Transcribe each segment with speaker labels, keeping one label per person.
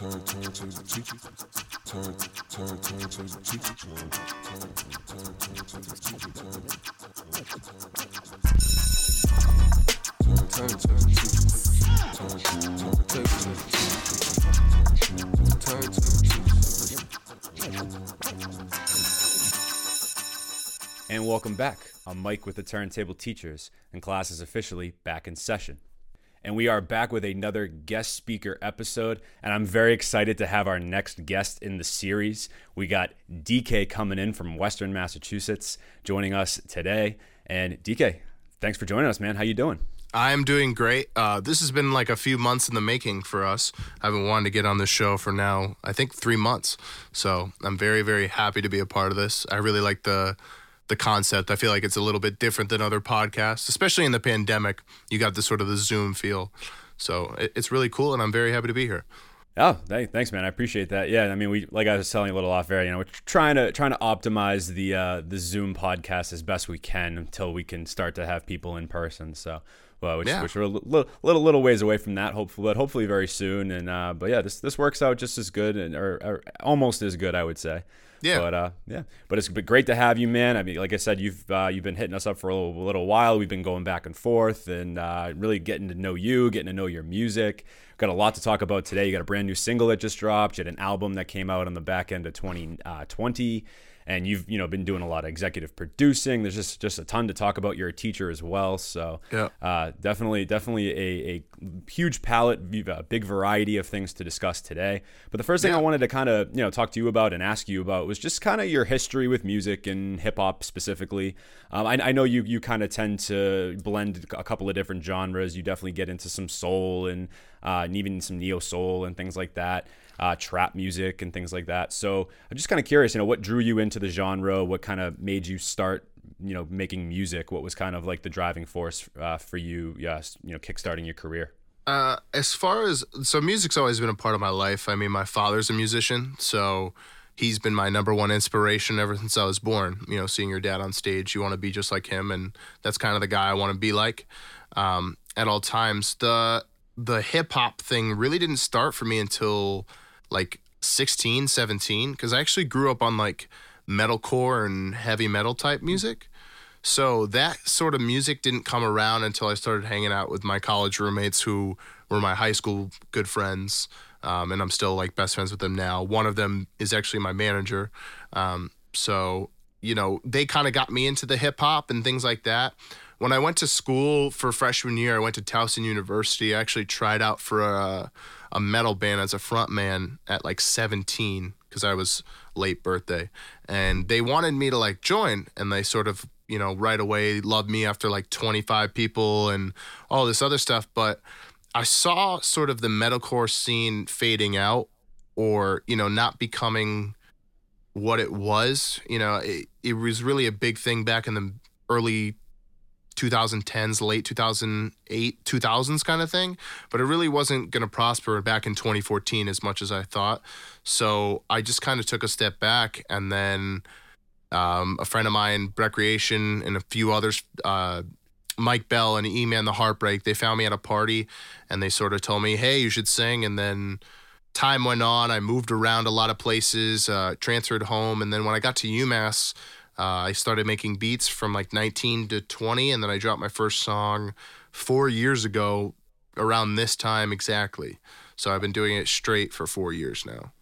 Speaker 1: Turn, turn to the teacher. Turn, turn, turn to the teacher. Turn, turn, turn, turn to the teacher. Turn, turn, turn to the teacher. Turn, turn, take to the teacher. Turn to the teacher.
Speaker 2: And welcome back. I'm Mike with the Turntable Teachers, and class is officially back in session. And we are back with another guest speaker episode, and I'm very excited to have our next guest in the series. We got DK coming in from Western Massachusetts, joining us today. And DK, thanks for joining us, man. How you doing?
Speaker 3: I'm doing great. Uh, this has been like a few months in the making for us. I've been wanting to get on this show for now, I think three months. So I'm very, very happy to be a part of this. I really like the the concept. I feel like it's a little bit different than other podcasts, especially in the pandemic. You got the sort of the Zoom feel. So it, it's really cool, and I'm very happy to be here.
Speaker 2: Oh, thanks, man. I appreciate that. Yeah, I mean, we like I was telling you a little off air. You know, we're trying to trying to optimize the uh, the Zoom podcast as best we can until we can start to have people in person. So, well, which,
Speaker 3: Yeah.
Speaker 2: which we're a little, little little ways away from that. Hopefully, but hopefully very soon. And uh, but yeah, this this works out just as good and or, or almost as good, I would say.
Speaker 3: Yeah.
Speaker 2: But uh, yeah, but it's been great to have you, man. I mean, like I said, you've uh, you've been hitting us up for a little, little while. We've been going back and forth and uh, really getting to know you, getting to know your music. Got a lot to talk about today. You got a brand new single that just dropped. You had an album that came out on the back end of 2020, and you've you know been doing a lot of executive producing. There's just just a ton to talk about. You're a teacher as well, so
Speaker 3: Yeah.
Speaker 2: uh, definitely definitely a, a huge palette, a big variety of things to discuss today. But the first thing I wanted to kind of you know talk to you about and ask you about was just kind of your history with music and hip hop specifically. Um, I, I know you you kind of tend to blend a couple of different genres. You definitely get into some soul and, uh, and even some neo soul and things like that. Uh, trap music and things like that. So I'm just kind of curious, you know, what drew you into the genre? What kind of made you start, you know, making music? What was kind of like the driving force uh, for you, you know, kickstarting your career?
Speaker 3: Uh, as far as so, music's always been a part of my life. I mean, my father's a musician, so he's been my number one inspiration ever since I was born. You know, seeing your dad on stage, you want to be just like him, and that's kind of the guy I want to be like um, at all times. The the hip hop thing really didn't start for me until like 16, 17, because I actually grew up on like metalcore and heavy metal type music. So that sort of music didn't come around until I started hanging out with my college roommates who were my high school good friends. Um, and I'm still like best friends with them now. One of them is actually my manager. Um, so, you know, they kind of got me into the hip hop and things like that. When I went to school for freshman year, I went to Towson University. I actually tried out for a, a metal band as a front man at like 17 because I was late birthday. And they wanted me to like join, and they sort of, you know, right away loved me after like 25 people and all this other stuff. But I saw sort of the metalcore scene fading out or, you know, not becoming what it was. You know, it, it was really a big thing back in the early 2010s, late 2008, 2000s kind of thing. But it really wasn't going to prosper back in 2014 as much as I thought. So I just kind of took a step back and then um, a friend of mine, Recreation, and a few others, uh, Mike Bell and E Man the Heartbreak, they found me at a party and they sort of told me, hey, you should sing. And then time went on. I moved around a lot of places, uh, transferred home. And then when I got to UMass, uh, I started making beats from like 19 to 20. And then I dropped my first song four years ago around this time exactly. So I've been doing it straight for four years now.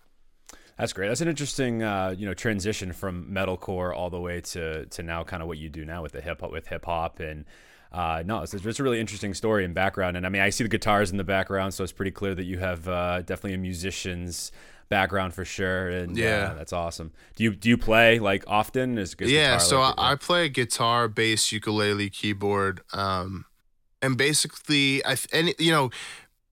Speaker 2: That's great. That's an interesting, uh, you know, transition from metalcore all the way to to now kind of what you do now with the hip hop with hip hop and. Uh, no, it's, it's a really interesting story and background, and I mean, I see the guitars in the background, so it's pretty clear that you have uh, definitely a musician's background for sure, and
Speaker 3: Yeah.
Speaker 2: uh, that's awesome. Do you do you play like often? Is, is
Speaker 3: yeah so
Speaker 2: like,
Speaker 3: I, I play guitar bass ukulele keyboard um and basically i and you know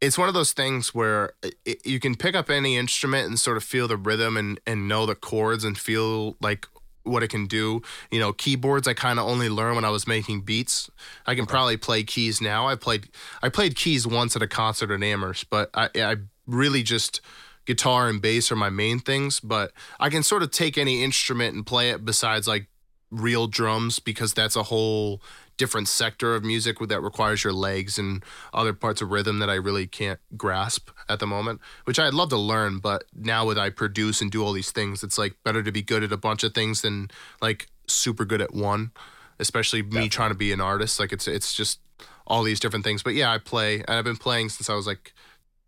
Speaker 3: it's one of those things where it, you can pick up any instrument and sort of feel the rhythm and and know the chords and feel like what it can do you know keyboards i kind of only learned when i was making beats i can probably play keys now i played i played keys once at a concert at amherst but i i really just guitar and bass are my main things but i can sort of take any instrument and play it besides like real drums because that's a whole different sector of music that requires your legs and other parts of rhythm that I really can't grasp at the moment, which I'd love to learn. But now with I produce and do all these things, it's like better to be good at a bunch of things than like super good at one. Especially me
Speaker 2: Definitely.
Speaker 3: trying to be an artist, like it's it's just all these different things. But yeah, I play and I've been playing since I was like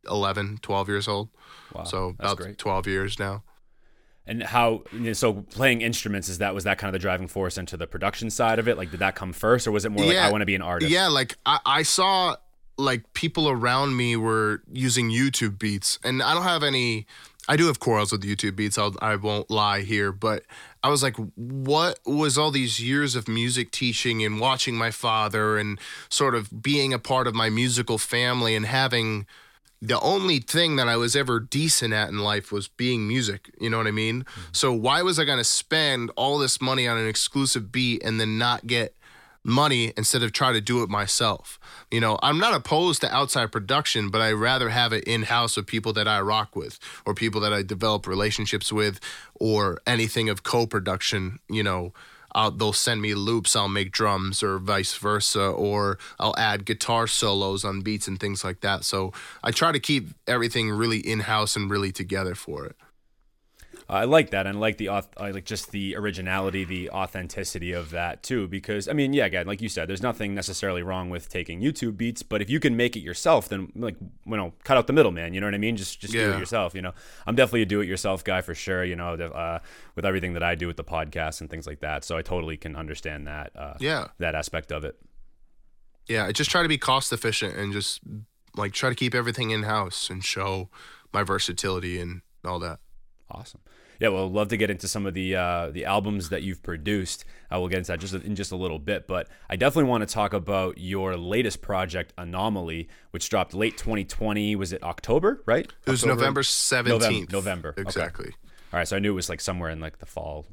Speaker 3: 11, 12 years old.
Speaker 2: Wow,
Speaker 3: so
Speaker 2: that's
Speaker 3: about
Speaker 2: great.
Speaker 3: 12 years now.
Speaker 2: And how? So playing instruments is that was that kind of the driving force into the production side of it? Like, did that come first, or was it more like I want to be an artist?
Speaker 3: Yeah, like I, I saw like people around me were using YouTube beats, and I don't have any. I do have quarrels with YouTube beats. I'll, I won't lie here, but I was like, what was all these years of music teaching and watching my father and sort of being a part of my musical family and having the only thing that I was ever decent at in life was being music. You know what I mean? Mm-hmm. So why was I going to spend all this money on an exclusive beat and then not get money instead of try to do it myself? You know, I'm not opposed to outside production, but I rather have it in house with people that I rock with or people that I develop relationships with or anything of co-production, you know, I'll, they'll send me loops, I'll make drums or vice versa, or I'll add guitar solos on beats and things like that. So I try to keep everything really in house and really together for it.
Speaker 2: I like that, and I like the I like just the originality, the authenticity of that too. Because I mean, yeah, again, like you said, there's nothing necessarily wrong with taking YouTube beats, but if you can make it yourself, then like you know, cut out the middleman. You know what I mean? Just just do it yourself. You know, I'm definitely a do-it-yourself guy for sure. You know, uh, with everything that I do with the podcast and things like that, so I totally can understand that. Uh,
Speaker 3: Yeah.
Speaker 2: that aspect of it.
Speaker 3: Yeah, I just try to be cost efficient and just like try to keep everything in house and show my versatility and all that.
Speaker 2: Awesome. Yeah, well, love to get into some of the uh, the albums that you've produced. I will get into that just in just a little bit, but I definitely want to talk about your latest project, Anomaly, which dropped late 2020. Was it October? Right?
Speaker 3: It was
Speaker 2: October?
Speaker 3: November 17th.
Speaker 2: November. Okay.
Speaker 3: Exactly.
Speaker 2: All right, so I knew it was like somewhere in like the fall,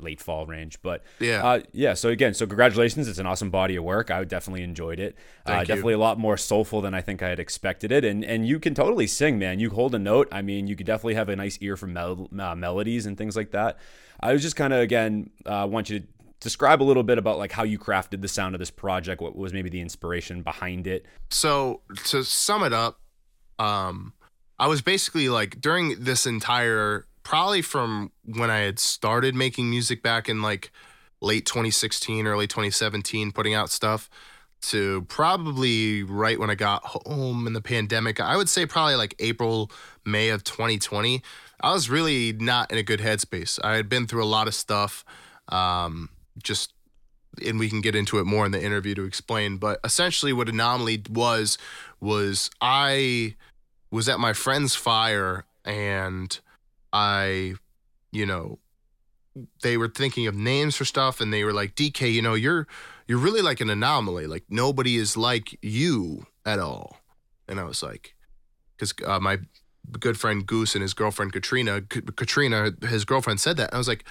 Speaker 2: late fall range. But
Speaker 3: Yeah.
Speaker 2: uh, yeah. So again, so congratulations! It's an awesome body of work. I definitely enjoyed it. Uh, definitely a lot more soulful than I think I had expected it. And and you can totally sing, man. You hold a note. I mean, you could definitely have a nice ear for mel- uh, melodies and things like that. I was just kind of again uh, want you to describe a little bit about like how you crafted the sound of this project. What was maybe the inspiration behind it?
Speaker 3: So to sum it up, um, I was basically like during this entire probably from when I had started making music back in like late 2016, early 2017, putting out stuff to probably right when I got home in the pandemic. I would say probably like April, May of 2020. I was really not in a good headspace. I had been through a lot of stuff. Um, just and we can get into it more in the interview to explain but essentially what anomaly was was i was at my friend's fire and i you know they were thinking of names for stuff and they were like dk you know you're you're really like an anomaly. Like nobody is like you at all. And i was like because uh, my good friend goose and his girlfriend katrina K- katrina his girlfriend said that. And i was like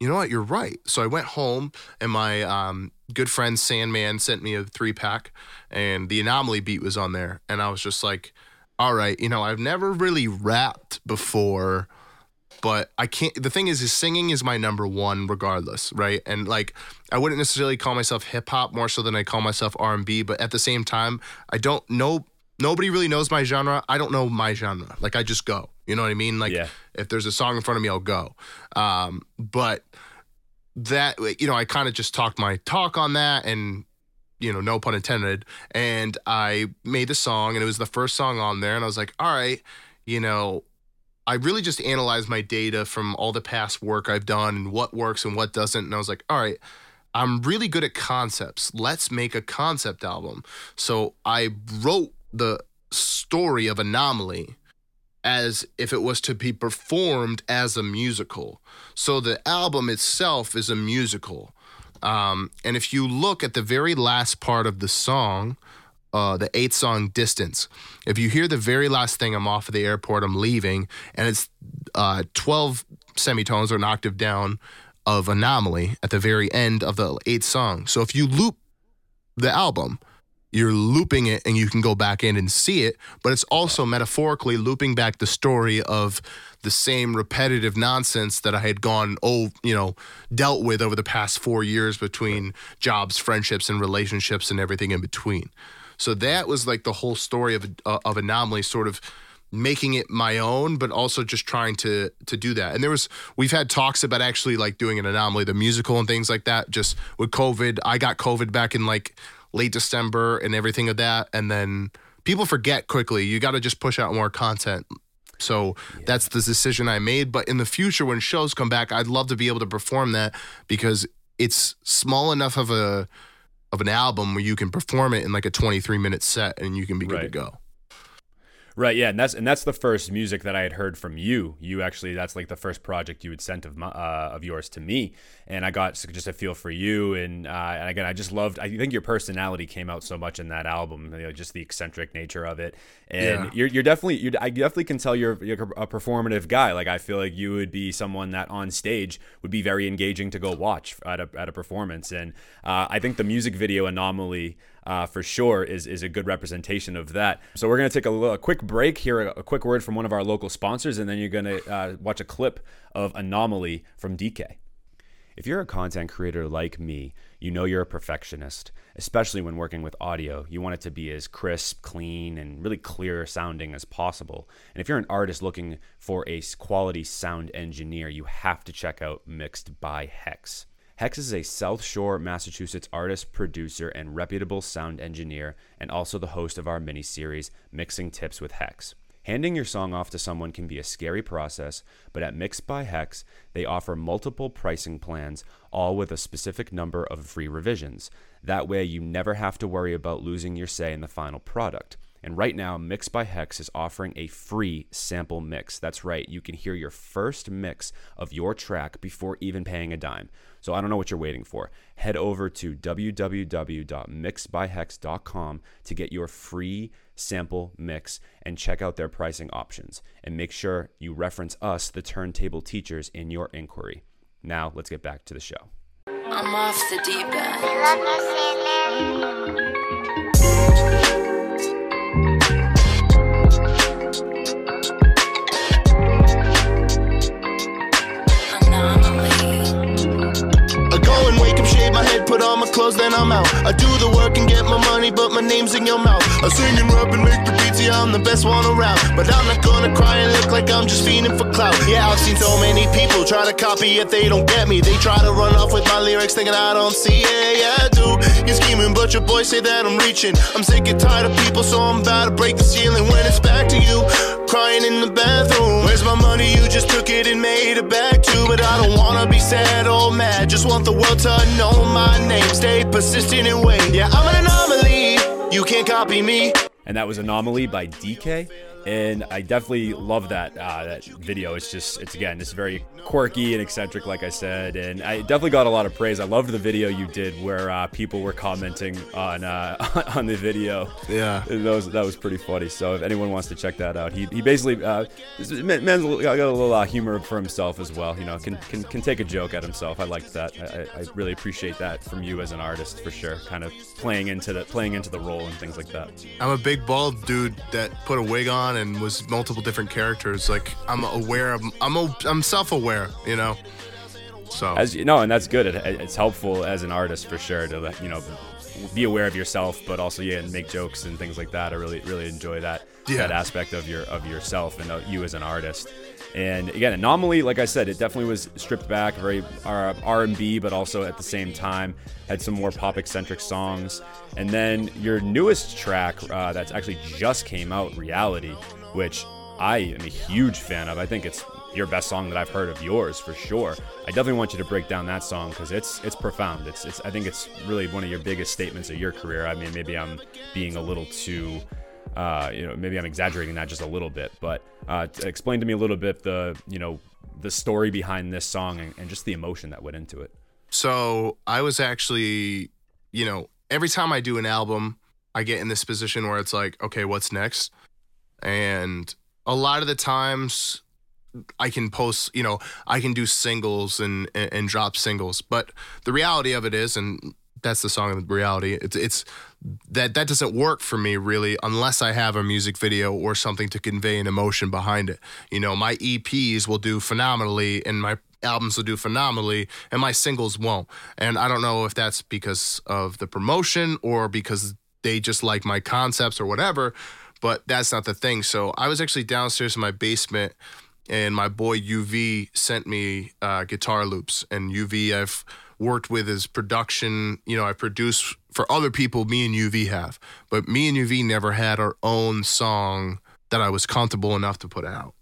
Speaker 3: you know what? You're right. So i went home and my um, good friend sandman sent me a three pack and the anomaly beat was on there. And i was just like all right you know i've never really rapped before but i can't the thing is is singing is my number one regardless right? And like i wouldn't necessarily call myself hip-hop more so than i call myself r&b but at the same time i don't know nobody really knows my genre. I don't know my genre. Like i just go. You know what i mean? Like
Speaker 2: Yeah.
Speaker 3: if there's a song in front of me i'll go. Um, but that you know i kind of just talked my talk on that and you know no pun intended. And i made the song and it was the first song on there and i was like all right you know i really just analyzed my data from all the past work i've done and what works and what doesn't and i was like all right i'm really good at concepts let's make a concept album so i wrote the story of anomaly as if it was to be performed as a musical. So the album itself is a musical. Um, and if you look at the very last part of the song, uh, the eighth song, Distance, if you hear the very last thing, I'm off of the airport, I'm leaving, and it's uh, 12 semitones or an octave down of Anomaly at the very end of the eighth song. So if you loop the album, you're looping it and you can go back in and see it, but it's also metaphorically looping back the story of the same repetitive nonsense that I had gone oh you know dealt with over the past four years between jobs, friendships, and relationships and everything in between. So that was like the whole story of uh, of anomaly, sort of making it my own, but also just trying to to do that. And there was we've had talks about actually like doing an anomaly, the musical and things like that. Just with COVID, I got COVID back in like late December and everything of that, and then people forget quickly. You got to just push out more content. So yeah. that's the decision I made. But in the future, when shows come back, I'd love to be able to perform that because it's small enough of a of an album where you can perform it in like a 23 minute set and you can be good right. to go.
Speaker 2: Right, yeah, and that's and that's the first music that I had heard from you. You actually, that's like the first project you had sent of my, uh, of yours to me, and I got just a feel for you. And, uh, and again, I just loved. I think your personality came out so much in that album, you know, just the eccentric nature of it. And yeah. you're you're definitely you're, I definitely can tell you're, you're a performative guy. Like I feel like you would be someone that on stage would be very engaging to go watch at a at a performance. And uh, I think the music video anomaly uh, for sure is is a good representation of that. So we're gonna take a, little, a quick break here, a, a, quick word from one of our local sponsors, and then you're gonna uh, watch a clip of Anomaly from DK. If you're a content creator like me, you know you're a perfectionist, especially when working with audio. You want it to be as crisp, clean, and really clear sounding as possible. And if you're an artist looking for a quality sound engineer, you have to check out Mixed by Hex. Hex is a South Shore, Massachusetts artist, producer, and reputable sound engineer, and also the host of our mini series, Mixing Tips with Hex. Handing your song off to someone can be a scary process, but at Mixed by Hex, they offer multiple pricing plans, all with a specific number of free revisions. That way, you never have to worry about losing your say in the final product. And right now, Mix by Hex is offering a free sample mix. That's right, you can hear your first mix of your track before even paying a dime. So I don't know what you're waiting for. Head over to www.mixbyhex.com to get your free sample mix and check out their pricing options. And make sure you reference us, the turntable teachers, in your inquiry. Now, let's get back to the show. I'm off the deep end.
Speaker 4: Put on my clothes, then I'm out. I do the work and get my money, but my name's in your mouth. I sing and rap and make the beats, yeah, I'm the best one around. But I'm not gonna cry and look like I'm just fiending for clout. Yeah, I've seen so many people try to copy, yet they don't get me. They try to run off with my lyrics, thinking I don't see it. Yeah, I do. You're scheming, but your boys say that I'm reaching. I'm sick and tired of people, so I'm about to break the ceiling when it's back to you. Crying in the bathroom. Where's my money? You just took it and made it back too. But I don't wanna be sad or mad. Just want the world to know my name. Stay persistent and wait. Yeah, I'm an anomaly. You can't copy me.
Speaker 2: And that was Anomaly by DK and I definitely love that uh, that video. It's just it's again it's very quirky and eccentric, like I said, and I definitely got a lot of praise. I loved the video you did where uh, people were commenting on uh, on the video.
Speaker 3: Yeah,
Speaker 2: that was that was pretty funny. So if anyone wants to check that out, he, he basically uh, man's got a little uh, humor for himself as well. You know, can can can take a joke at himself. I liked that. I, I really appreciate that from you as an artist for sure. Kind of playing into the playing into the role and things like that.
Speaker 3: I'm a big bald dude that put a wig on on and was multiple different characters. Like I'm aware of, I'm I'm self-aware, you know. So
Speaker 2: as you know, and that's good. It, it's helpful as an artist for sure to you know be aware of yourself, but also yeah, and make jokes and things like that. I really really enjoy that yeah. that aspect of your of yourself and uh, you as an artist. And again, Anomaly, like I said, it definitely was stripped back, very uh, R&B, but also at the same time had some more pop eccentric songs. And then your newest track uh, that's actually just came out, Reality, which I am a huge fan of. I think it's your best song that I've heard of yours for sure. I definitely want you to break down that song because it's it's profound. It's it's I think it's really one of your biggest statements of your career. I mean, maybe I'm being a little too uh, you know, maybe I'm exaggerating that just a little bit, but uh, explain to me a little bit the, you know, the story behind this song and, and just the emotion that went into it.
Speaker 3: So I was actually, you know, every time I do an album, I get in this position where it's like, okay, what's next? And a lot of the times I can post, you know, I can do singles and, and drop singles. But the reality of it is, and that's the song of reality. It's it's that that doesn't work for me really unless I have a music video or something to convey an emotion behind it. You know, my EPs will do phenomenally and my albums will do phenomenally and my singles won't. And I don't know if that's because of the promotion or because they just like my concepts or whatever, but that's not the thing. So I was actually downstairs in my basement and my boy UV sent me uh, guitar loops and UV I've worked with his production. You know, I produce for other people, me and UV have, but me and UV never had our own song that I was comfortable enough to put out.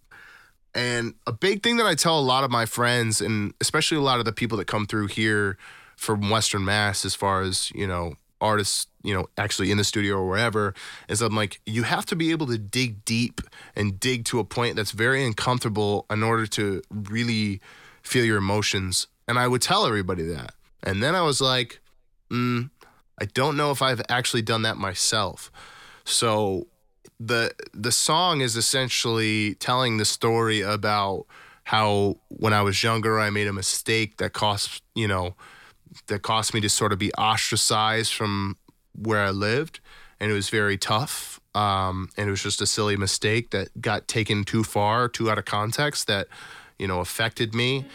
Speaker 3: And a big thing that I tell a lot of my friends, and especially a lot of the people that come through here from Western Mass, as far as, you know, artists, you know, actually in the studio or wherever, is I'm like, you have to be able to dig deep and dig to a point that's very uncomfortable in order to really feel your emotions and I would tell everybody that. And then I was like, mm, I don't know if I've actually done that myself. So the the song is essentially telling the story about how when I was younger I made a mistake that cost, you know, that cost me to sort of be ostracized from where I lived and it was very tough. Um, and it was just a silly mistake that got taken too far, too out of context that, you know, affected me.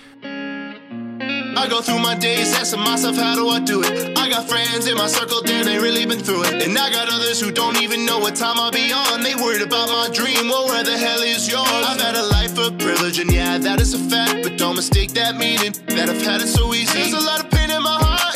Speaker 4: I go through my days asking myself, how do I do it? I got friends in my circle, damn, they really been through it. And I got others who don't even know what time I'll be on. They worried about my dream, well, where the hell is yours? I've had a life of privilege, and yeah, that is a fact. But don't mistake that meaning that I've had it so easy. There's a lot of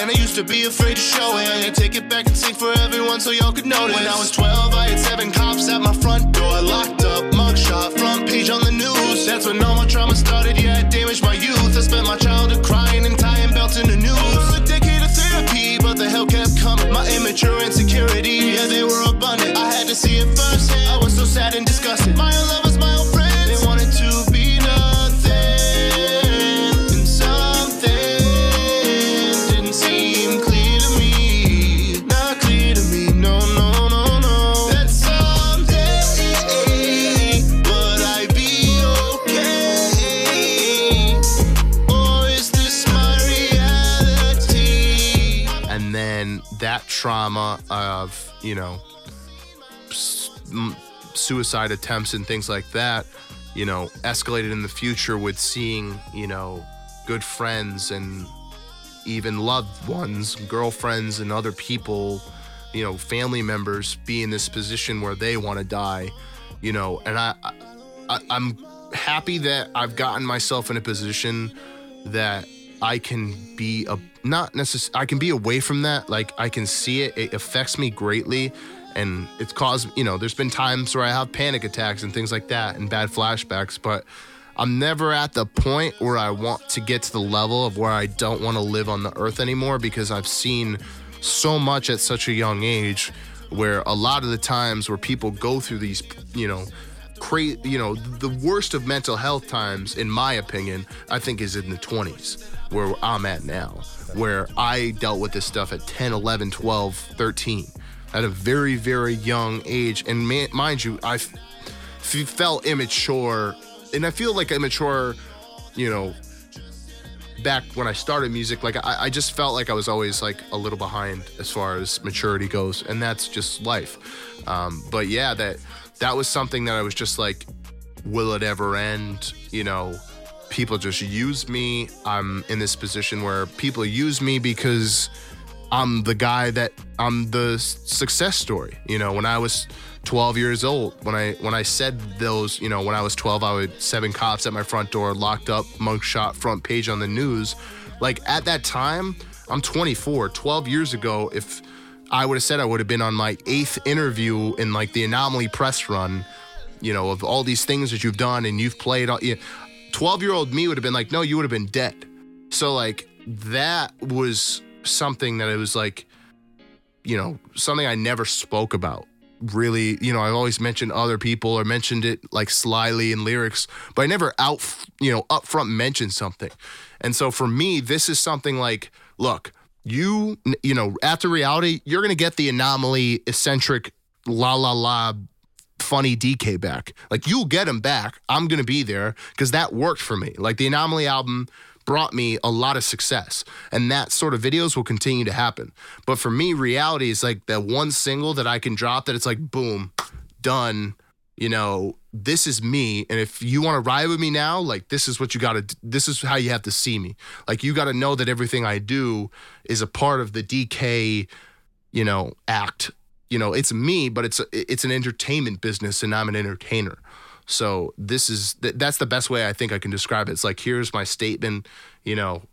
Speaker 4: I used to be afraid to show it. I take it back and sing for everyone so y'all could notice. When I was 12, I had seven cops at my front door, locked up, mugshot, front page on the news. That's when all my trauma started, yeah, it damaged my youth. I spent my childhood crying and tying belts in the news. A decade of therapy, but the hell kept coming. My immature insecurity, yeah, they were abundant. I had to see it firsthand. I was so sad and disgusted. My own
Speaker 3: trauma of you know suicide attempts and things like that you know escalated in the future with seeing you know good friends and even loved ones girlfriends and other people you know family members be in this position where they want to die you know and I, I i'm happy that i've gotten myself in a position that I can be a not necessarily I can be away from that. Like I can see it. It affects me greatly, and it's caused you know. There's been times where I have panic attacks and things like that and bad flashbacks, but I'm never at the point where I want to get to the level of where I don't want to live on the earth anymore because I've seen so much at such a young age where a lot of the times where people go through these you know cra- you know the worst of mental health times in my opinion i think is in the 20s where i'm at now where i dealt with this stuff at 10 11 12 13 at a very very young age and mind you i f- felt immature and i feel like immature you know back when I started music, like I, I just felt like I was always like a little behind as far as maturity goes, and that's just life. Um, but yeah, that that was something that I was just like, will it ever end? You know, people just use me. I'm in this position where people use me because I'm the guy that I'm the success story. You know, when I was 12 years old, when I when I said those, you know, when I was 12, I would seven cops at my front door, locked up, mugshot, front page on the news. Like at that time, I'm 24. 12 years ago, if I would have said I would have been on my eighth interview in like the anomaly press run, you know, of all these things that you've done and you've played. all- you 12 year old me would have been like, no, you would have been dead. So like that was something that it was like, you know, something I never spoke about. Really, you know, I've always mentioned other people or mentioned it like slyly in lyrics, but I never out, you know, upfront mentioned something. And so for me, this is something like, look, you, you know, after reality, you're gonna get the anomaly, eccentric, la la la, funny DK back. Like you'll get him back. I'm gonna be there because that worked for me. Like the anomaly album brought me a lot of success. And that sort of videos will continue to happen. But for me, reality is like that one single that I can drop that it's like, boom, done. You know, this is me. And if you want to ride with me now, like this is what you got to, this is how you have to see me. Like you got to know that everything I do is a part of the DK, you know, act. You know, it's me, but it's it's an entertainment business and I'm an entertainer. So this is th- that's the best way I think I can describe it. It's like here's my statement, you know,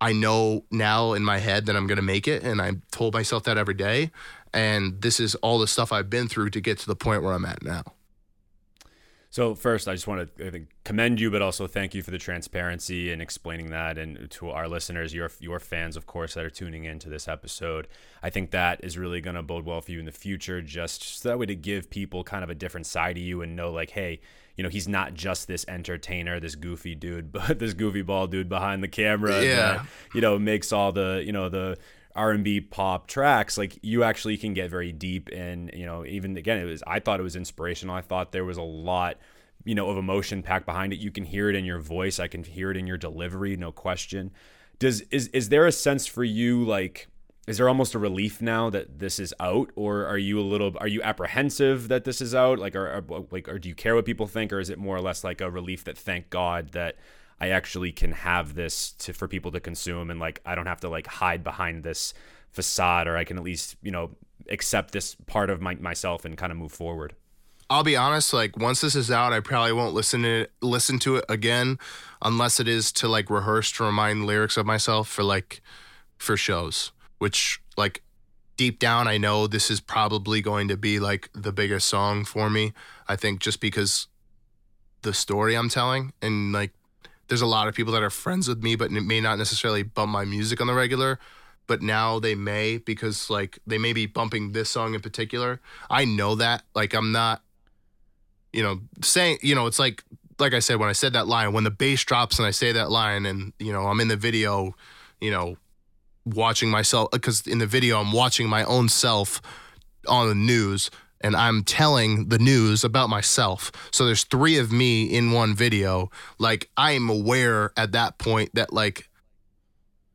Speaker 3: I know now in my head that I'm to make it and I told myself that every day and this is all the stuff I've been through to get to the point where I'm at now.
Speaker 2: So first, I just want to I think, commend you, but also thank you for the transparency and explaining that, and to our listeners, your your fans, of course, that are tuning into this episode. I think that is really going to bode well for you in the future, just so that way to give people kind of a different side of you and know, like, hey, you know, he's not just this entertainer, this goofy dude, but this goofy ball dude behind the camera
Speaker 3: Yeah.
Speaker 2: that you know makes all the you know the R&B pop tracks like you actually can get very deep and you know even again it was I thought it was inspirational. I thought there was a lot you know of emotion packed behind it. You can hear it in your voice. I can hear it in your delivery no question. Does is is there a sense for you like is there almost a relief now that this is out? Or are you a little are you apprehensive that this is out? Like or like or do you care what people think? Or is it more or less like a relief that thank god that I actually can have this to for people to consume and like I don't have to like hide behind this facade or I can at least, you know, accept this part of my, myself and kind of move forward.
Speaker 3: I'll be honest, like once this is out, I probably won't listen to it, listen to it again unless it is to like rehearse to remind lyrics of myself for like for shows, which like deep down I know this is probably going to be like the biggest song for me. I think just because the story I'm telling and like there's a lot of people that are friends with me but it may not necessarily bump my music on the regular but now they may because like they may be bumping this song in particular. I know that. Like I'm not you know, saying, you know, it's like like I said when I said that line, when the bass drops and I say that line and you know, I'm in the video, you know, watching myself uh, cuz in the video I'm watching my own self on the news and I'm telling the news about myself. So there's 3 of me in one video. Like I am aware at that point that like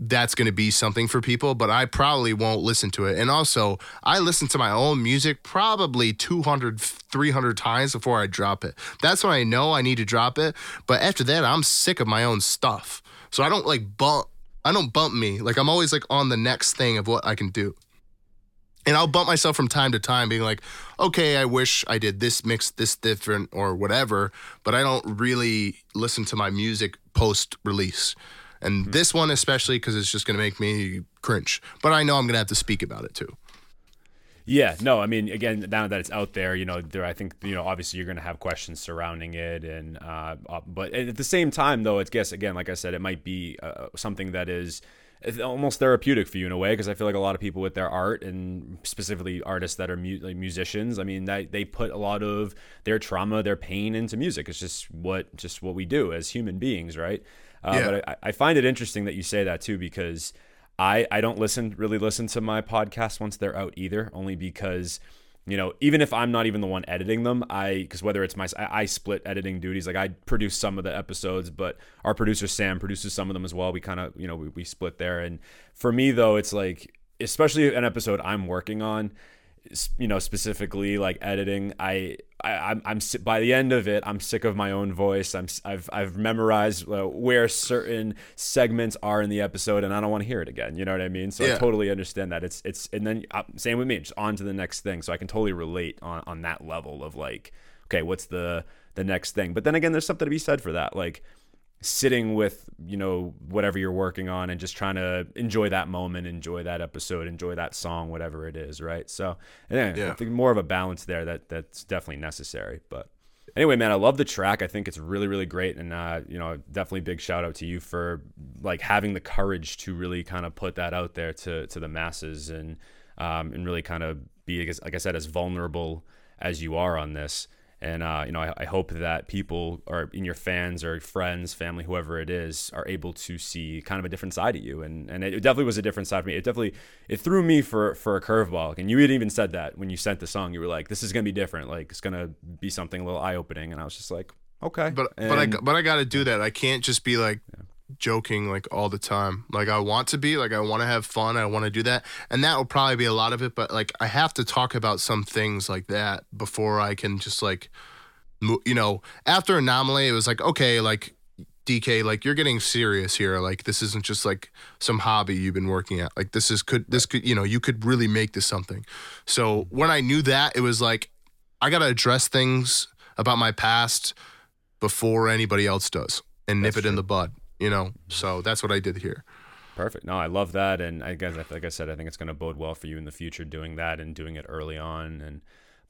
Speaker 3: that's going to be something for people, but I probably won't listen to it. And also, I listen to my own music probably 200, 300 times before I drop it. That's when I know I need to drop it. But after that, I'm sick of my own stuff. So I don't like bump, I don't bump me. Like I'm always like on the next thing of what I can do. And I'll bump myself from time to time, being like, okay, I wish I did this mix this different or whatever, but I don't really listen to my music post release. And this one, especially because it's just going to make me cringe. But I know I'm going to have to speak about it too.
Speaker 2: Yeah, no, I mean, again, now that it's out there, you know, there, I think, you know, obviously you're going to have questions surrounding it, and uh, uh, but at the same time, though, it's guess again, like I said, it might be uh, something that is almost therapeutic for you in a way because I feel like a lot of people with their art and specifically artists that are mu- like musicians, I mean, they, they put a lot of their trauma, their pain into music. It's just what just what we do as human beings, right? Uh,
Speaker 3: Yeah.
Speaker 2: But I, I find it interesting that you say that too because I I don't listen really listen to my podcast once they're out either, only because you know even if I'm not even the one editing them, I because whether it's my I, I split editing duties, like I produce some of the episodes, but our producer Sam produces some of them as well. We kind of you know we, we split there, and for me though, it's like especially an episode I'm working on you know specifically like editing i, I i'm, I'm by the end of it i'm sick of my own voice. I'm i've i've memorized uh, where certain segments are in the episode and i don't want to hear it again you know what i mean? So i totally understand that. It's it's and then uh, same with me just on to the next thing. So i can totally relate on on that level of like okay what's the the next thing? But then again there's something to be said for that like sitting with you know whatever you're working on and just trying to enjoy that moment enjoy that episode enjoy that song whatever it is right? So yeah,
Speaker 3: Yeah.
Speaker 2: i think more of a balance there that that's definitely necessary but anyway man i love the track. I think it's really really great and uh, you know definitely big shout out to you for like having the courage to really kind of put that out there to to the masses and um, and really kind of be like i said as vulnerable as you are on this and uh, you know, I, I hope that people or in your fans or friends, family, whoever it is, are able to see kind of a different side of you. And and it definitely was a different side for me. It definitely it threw me for for a curveball. And you had even said that when you sent the song, you were like, "This is gonna be different. Like it's gonna be something a little eye opening." And I was just like, "Okay."
Speaker 3: But but I but I got to do that. I can't just be like joking like all the time. Like I want to be, like I want to have fun, I want to do that, and that will probably be a lot of it. But like I have to talk about some things like that before I can just like, you know, after Anomaly, it was like okay, like DK, like you're getting serious here. Like this isn't just like some hobby you've been working at. Like this is could this could you know you could really make this something. So when I knew that, it was like I gotta address things about my past before anybody else does and nip
Speaker 2: That's
Speaker 3: it in the bud. You know, so that's what I did here.
Speaker 2: Perfect. No, I love that, and I guess like I said, I think it's going to bode well for you in the future doing that and doing it early on. And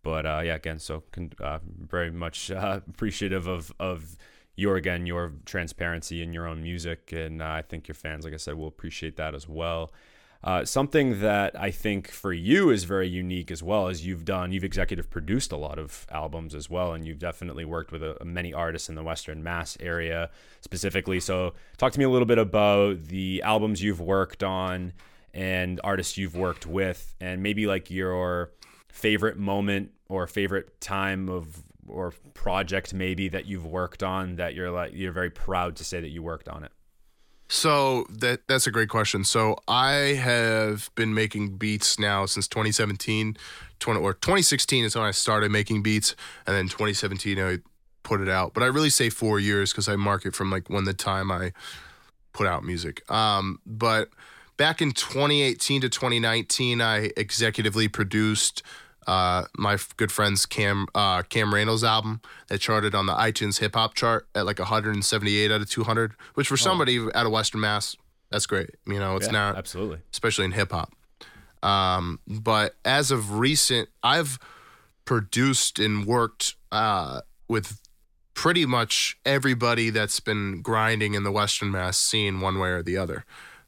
Speaker 2: but uh, yeah, again, so uh, very much uh, appreciative of of your again your transparency in your own music, and uh, I think your fans, like I said, will appreciate that as well. Uh, something that I think for you is very unique as well as you've done, you've executive produced a lot of albums as well, and you've definitely worked with a, many artists in the Western Mass area specifically. So, talk to me a little bit about the albums you've worked on and artists you've worked with, and maybe like your favorite moment or favorite time of or project maybe that you've worked on that you're like you're very proud to say that you worked on it.
Speaker 3: So that that's a great question. So I have been making beats now since 2017, 20 or 2016 is when I started making beats, and then 2017 I put it out. But I really say four years because I mark it from like when the time I put out music. Um, but back in 2018 to 2019, I executively produced uh, my good friend's Cam uh, Cam Reynolds album that charted on the iTunes hip hop chart at like 178 out of 200, which for somebody out of Western Mass, that's great. You know, it's
Speaker 2: Yeah,
Speaker 3: not
Speaker 2: absolutely.
Speaker 3: especially in hip hop. Um, but as of recent, I've produced and worked uh, with pretty much everybody that's been grinding in the Western Mass scene one way or the other,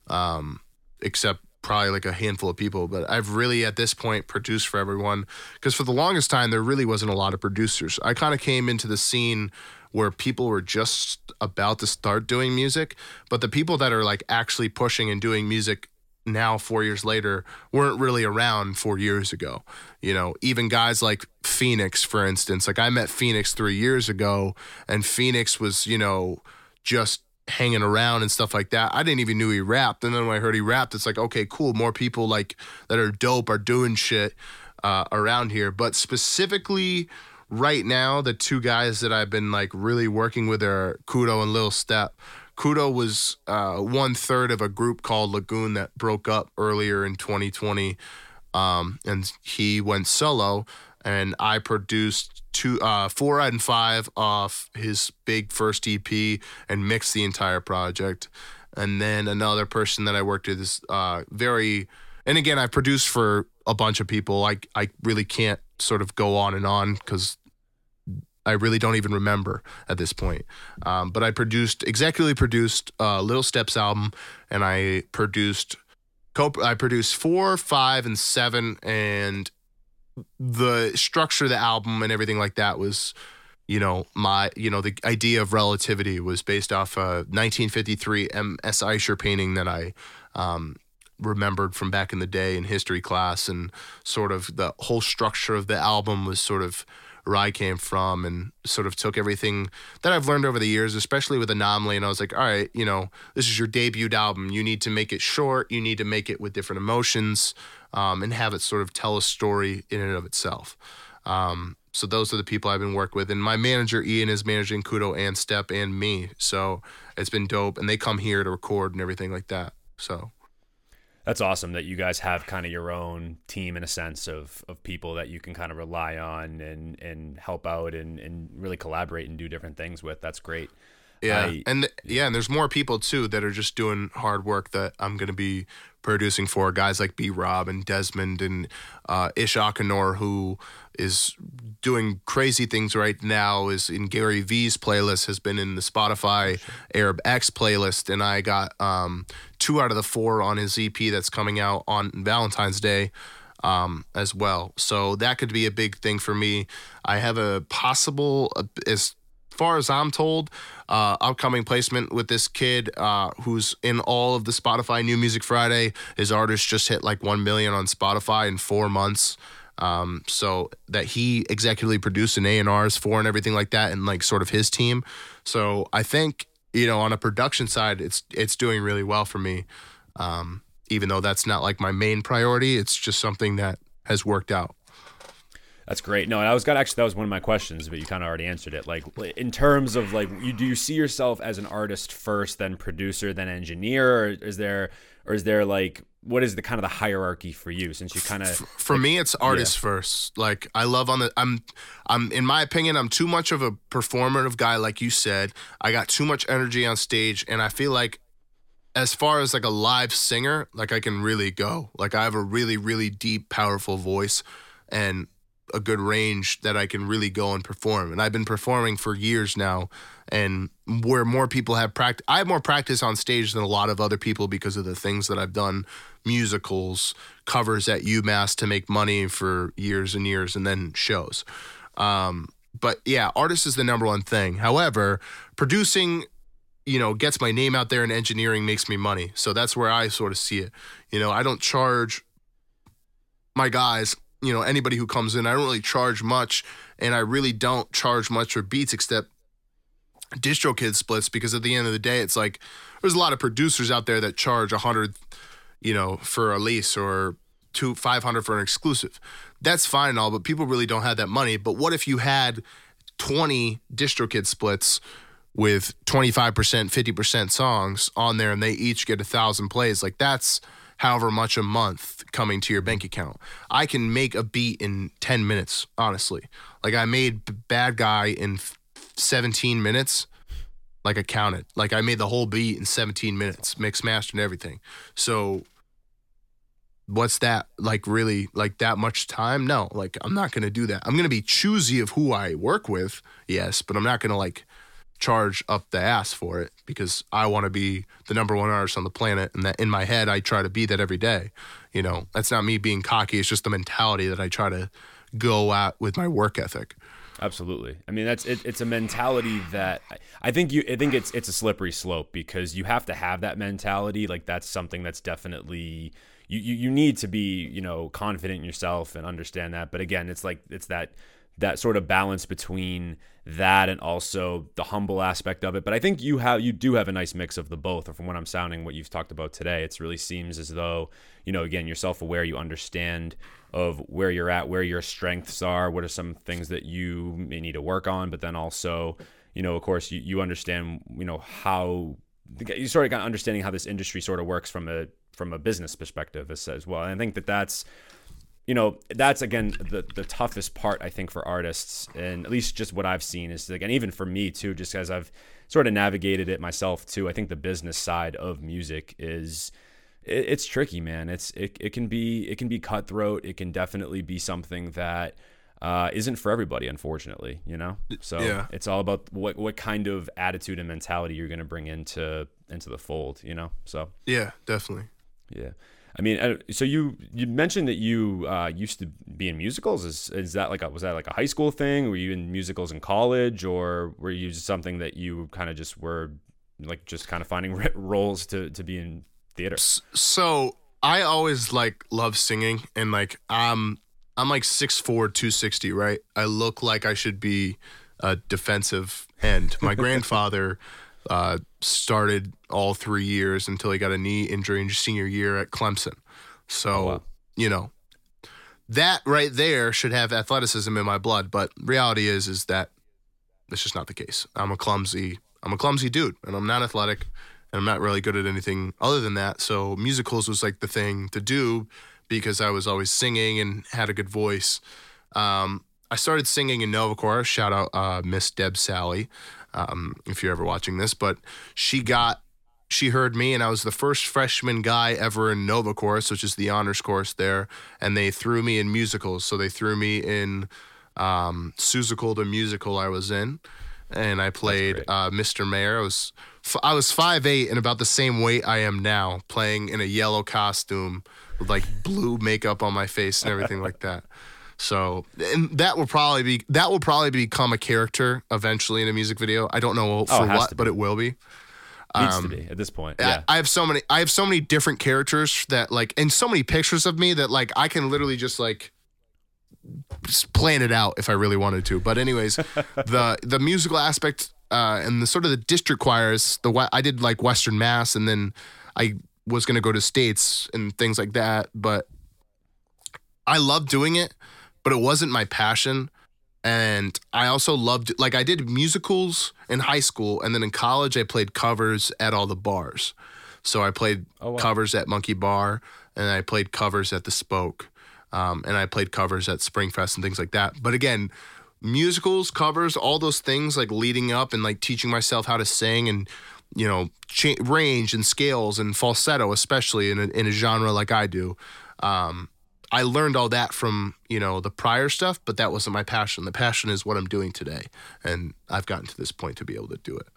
Speaker 3: um, except probably like a handful of people. But I've really at this point produced for everyone because for the longest time there really wasn't a lot of producers. I kind of came into the scene where people were just about to start doing music, but the people that are like actually pushing and doing music now four years later weren't really around four years ago you know even guys like phoenix for instance like i met phoenix three years ago and phoenix was you know just hanging around and stuff like that. I didn't even knew he rapped. And then when i heard he rapped it's like okay cool more people like that are dope are doing shit uh, around here. But specifically right now the two guys that i've been like really working with are kudo and lil step. Kudo was uh, one third of a group called Lagoon that broke up earlier in 2020, um, and he went solo. And I produced two, uh, four and five off his big first EP and mixed the entire project. And then another person that I worked with is uh, very, and again I produced for a bunch of people. I I really can't sort of go on and on because I really don't even remember at this point. Um, but I produced, executively produced uh, Little Steps album, and I produced, co- I produced four, five, and seven, and the structure of the album and everything like that was, you know, my, you know, the idea of relativity was based off a 1953 M.C. Escher painting that I um, remembered from back in the day in history class, and sort of the whole structure of the album was sort of where I came from and sort of took everything that I've learned over the years, especially with Anomaly. And I was like, all right, you know, this is your debut album. You need to make it short. You need to make it with different emotions um, and have it sort of tell a story in and of itself. Um, so those are the people I've been working with. And my manager, Ian, is managing Kudo and Step and me. So it's been dope. And they come here to record and everything like that. So
Speaker 2: That's awesome that you guys have kind of your own team in a sense of of people that you can kind of rely on and and help out and and really collaborate and do different things with. That's great.
Speaker 3: Yeah,
Speaker 2: I-
Speaker 3: and th- yeah, and there's more people too that are just doing hard work that I'm gonna be producing for guys like B Rob and Desmond and uh, Ish Akinor, who is doing crazy things right now. Is in Gary V's playlist, has been in the Spotify Arab X playlist, and I got um, two out of the four on his EP that's coming out on Valentine's Day um, as well. So that could be a big thing for me. I have a possible, uh, as far as I'm told, uh, upcoming placement with this kid uh, who's in all of the Spotify New Music Friday. His artist just hit like 1 million on Spotify in four months. Um, so that he executively produced an A&Rs for and everything like that and like sort of his team. So I think you know, on a production side, it's it's doing really well for me. Um, even though that's not like my main priority, it's just something that has worked out.
Speaker 2: That's great. No, I was got actually that was one of my questions, but you kind of already answered it. Like in terms of like, you do you see yourself as an artist first, then producer, then engineer, or is there, or is there like what is the kind of the hierarchy for you? Since you kind of
Speaker 3: For me, it's artist first. Like I love on the I'm I'm in my opinion, I'm too much of a performative guy, like you said. I got too much energy on stage, and I feel like as far as like a live singer, like I can really go. Like I have a really, really deep, powerful voice and a good range that I can really go and perform. And I've been performing for years now, and where more people have practice, I have more practice on stage than a lot of other people because of the things that I've done, musicals, covers at UMass to make money for years and years, and then shows. Um, but yeah, artist is the number one thing. However, producing you know, gets my name out there and engineering makes me money. So that's where I sort of see it. You know, I don't charge my guys, you know, anybody who comes in, I don't really charge much. And I really don't charge much for beats except DistroKid splits because at the end of the day, it's like there's a lot of producers out there that charge a hundred, you know, for a lease or two, 500 for an exclusive. That's fine and all, but people really don't have that money. But what if you had 20 DistroKid splits with 25%, 50% songs on there and they each get a thousand plays. Like that's however much a month coming to your bank account. I can make a beat in 10 minutes, honestly. Like I made Bad Guy in 17 minutes. Like I counted. Like I made the whole beat in 17 minutes, mix, master, and everything. So what's that like really like that much time? No, like I'm not gonna do that. I'm gonna be choosy of who I work with, yes, but I'm not gonna like charge up the ass for it because I want to be the number one artist on the planet and that in my head I try to be that every day. You know, that's not me being cocky, it's just the mentality that I try to go at with my work ethic.
Speaker 2: Absolutely. I mean, that's it, it's a mentality that I, think you. I think it's it's a slippery slope because you have to have that mentality. Like that's something that's definitely you, you you need to be you know confident in yourself and understand that. But again, it's like it's that that sort of balance between that and also the humble aspect of it. But I think you have you do have a nice mix of the both. Or from what I'm sounding, what you've talked about today, it really seems as though you know again you're self aware, you understand of where you're at, where your strengths are, what are some things that you may need to work on, but then also you know of course you, you understand you know how you sort of kind of understanding how this industry sort of works from a from a business perspective as, as well. And I think that that's you know that's again the the toughest part I think for artists, and at least just what I've seen is again even for me too, just as I've sort of navigated it myself too. I think the business side of music is it, it's tricky, man. It's it, it can be it can be cutthroat. It can definitely be something that uh, isn't for everybody, unfortunately. You know, so
Speaker 3: Yeah.
Speaker 2: it's all about what what kind of attitude and mentality you're going to bring into into the fold. You know, so
Speaker 3: Yeah, definitely.
Speaker 2: yeah. I mean, uh, so you you mentioned that you uh, used to be in musicals. Is is that like a, was that like a high school thing? Were you in musicals in college, or were you just something that you kind of just were like just kind of finding roles to to be in theater?
Speaker 3: So I always like love singing and like I'm I'm like 6'4", 260, right? I look like I should be a defensive end. My grandfather uh, started all three years until he got a knee injury in his senior year at Clemson. So
Speaker 2: Oh, wow.
Speaker 3: you know that right there should have athleticism in my blood, but reality is is that that's just not the case. I'm a clumsy I'm a clumsy dude, and I'm not athletic, and I'm not really good at anything other than that. So musicals was like the thing to do because I was always singing and had a good voice. Um, I started singing in Nova Chorus. Shout out uh, Miss Deb Sally, um, if you're ever watching this. But she got she heard me, and I was the first freshman guy ever in Nova Chorus, which is the honors course there. And they threw me in musicals. So they threw me in um, Seussical the musical I was in, and I played uh, Mr. Mayor. I was f- I was five eight and about the same weight I am now, playing in a yellow costume with like blue makeup on my face and everything like that. So, and that will probably be that will probably become a character eventually in a music video. I don't know for
Speaker 2: Oh,
Speaker 3: what, but it will be.
Speaker 2: Needs
Speaker 3: Um,
Speaker 2: to be at this point.
Speaker 3: I-
Speaker 2: Yeah.
Speaker 3: I have so many I have so many different characters that like and so many pictures of me that like I can literally just like just plan it out if I really wanted to. But anyways, the the musical aspect uh, and the sort of the district choirs. The I did like Western Mass, and then I was gonna go to states and things like that. But I love doing it, but it wasn't my passion. And I also loved like I did musicals in high school, and then in college I played covers at all the bars. So I played
Speaker 2: Oh, wow.
Speaker 3: covers at Monkey Bar, and I played covers at the Spoke, um, and I played covers at Springfest and things like that. But again, musicals, covers, all those things like leading up and like teaching myself how to sing and you know cha- range and scales and falsetto, especially in a, in a genre like I do. Um, I learned all that from you know the prior stuff, but that wasn't my passion. The passion is what I'm doing today, and I've gotten to this point to be able to do it.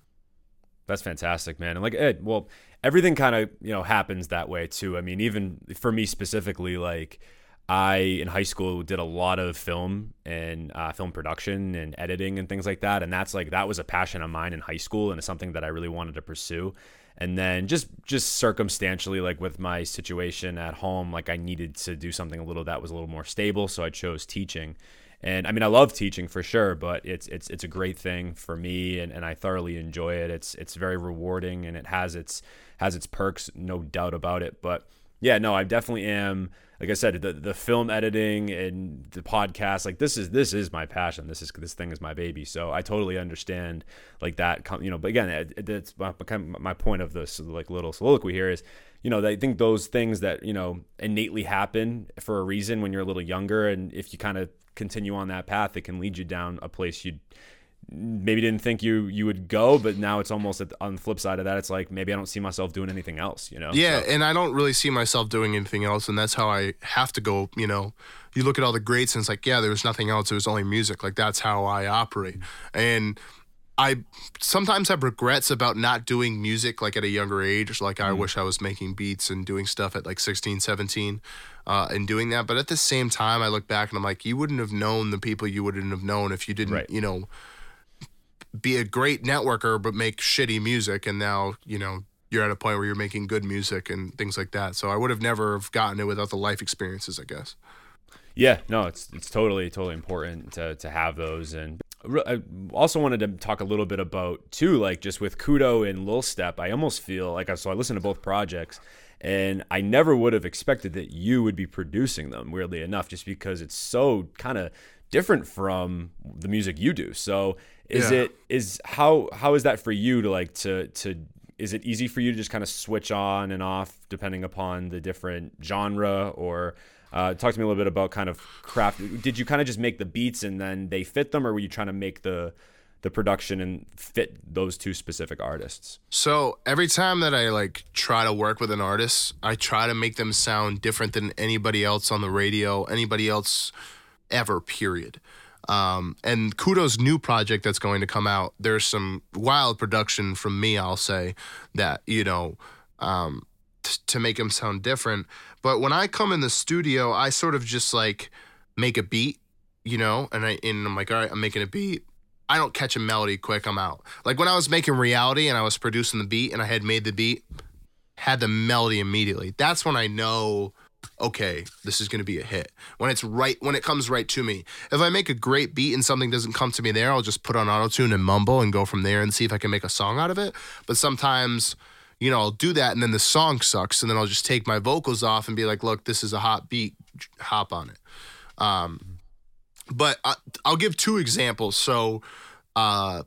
Speaker 2: That's fantastic, man. And like, Ed, well, everything kind of you know happens that way too. I mean, even for me specifically, like I in high school did a lot of film and uh, film production and editing and things like that, and that's like that was a passion of mine in high school, and it's something that I really wanted to pursue. And then just just circumstantially, like with my situation at home, like I needed to do something a little that was a little more stable, so I chose teaching. And I mean, I love teaching for sure, but it's it's it's a great thing for me, and, and I thoroughly enjoy it. It's it's very rewarding, and it has its has its perks, no doubt about it. But yeah, no, I definitely am. Like I said, the the film editing and the podcast, like this is this is my passion. This is this thing is my baby. So I totally understand like that. You know, but again, that's my, my point of this like little soliloquy here is you know, I think those things that, you know, innately happen for a reason when you're a little younger. And if you kind of continue on that path, it can lead you down a place you maybe didn't think you you would go, but now it's almost at, on the flip side of that. It's like maybe I don't see myself doing anything else, you know?
Speaker 3: Yeah,
Speaker 2: So-
Speaker 3: and I don't really see myself doing anything else, and that's how I have to go. You know, you look at all the greats, and it's like, yeah, there was nothing else. It was only music. Like that's how I operate, and I sometimes have regrets about not doing music like at a younger age. Like I wish I was making beats and doing stuff at like 16, 17, uh, and doing that. But at the same time, I look back and I'm like, you wouldn't have known the people you wouldn't have known if you didn't,
Speaker 2: Right.
Speaker 3: you know, be a great networker but make shitty music and now you know you're at a point where you're making good music and things like that so i would have never have gotten it without the life experiences i guess
Speaker 2: Yeah, no, it's it's totally totally important to to have those. And I also wanted to talk a little bit about too, like just with Kudo and Lil Step. I almost feel like I so I listened to both projects, and I never would have expected that you would be producing them. Weirdly enough, just because it's so kind of different from the music you do. So is
Speaker 3: Yeah.
Speaker 2: it is how how is that for you to like to to is it easy for you to just kind of switch on and off depending upon the different genre or uh, talk to me a little bit about kind of craft did you kind of just make the beats and then they fit them or were you trying to make the the production and fit those two specific artists
Speaker 3: so every time that i like try to work with an artist i try to make them sound different than anybody else on the radio anybody else ever period. Um, and kudos new project that's going to come out. There's some wild production from me i'll say that you know um, t- to make him sound different. But when i come in the studio i sort of just like make a beat you know and i and i'm like all right i'm making a beat. I don't catch a melody quick i'm out. Like when i was making reality and i was producing the beat and i had made the beat had the melody immediately. That's when i know okay, this is going to be a hit. When it's right, when it comes right to me. If I make a great beat and something doesn't come to me there, I'll just put on auto tune and mumble and go from there and see if I can make a song out of it. But sometimes, you know, I'll do that and then the song sucks and then I'll just take my vocals off and be like, look, this is a hot beat, hop on it. Um, but I, I'll give two examples. So, uh,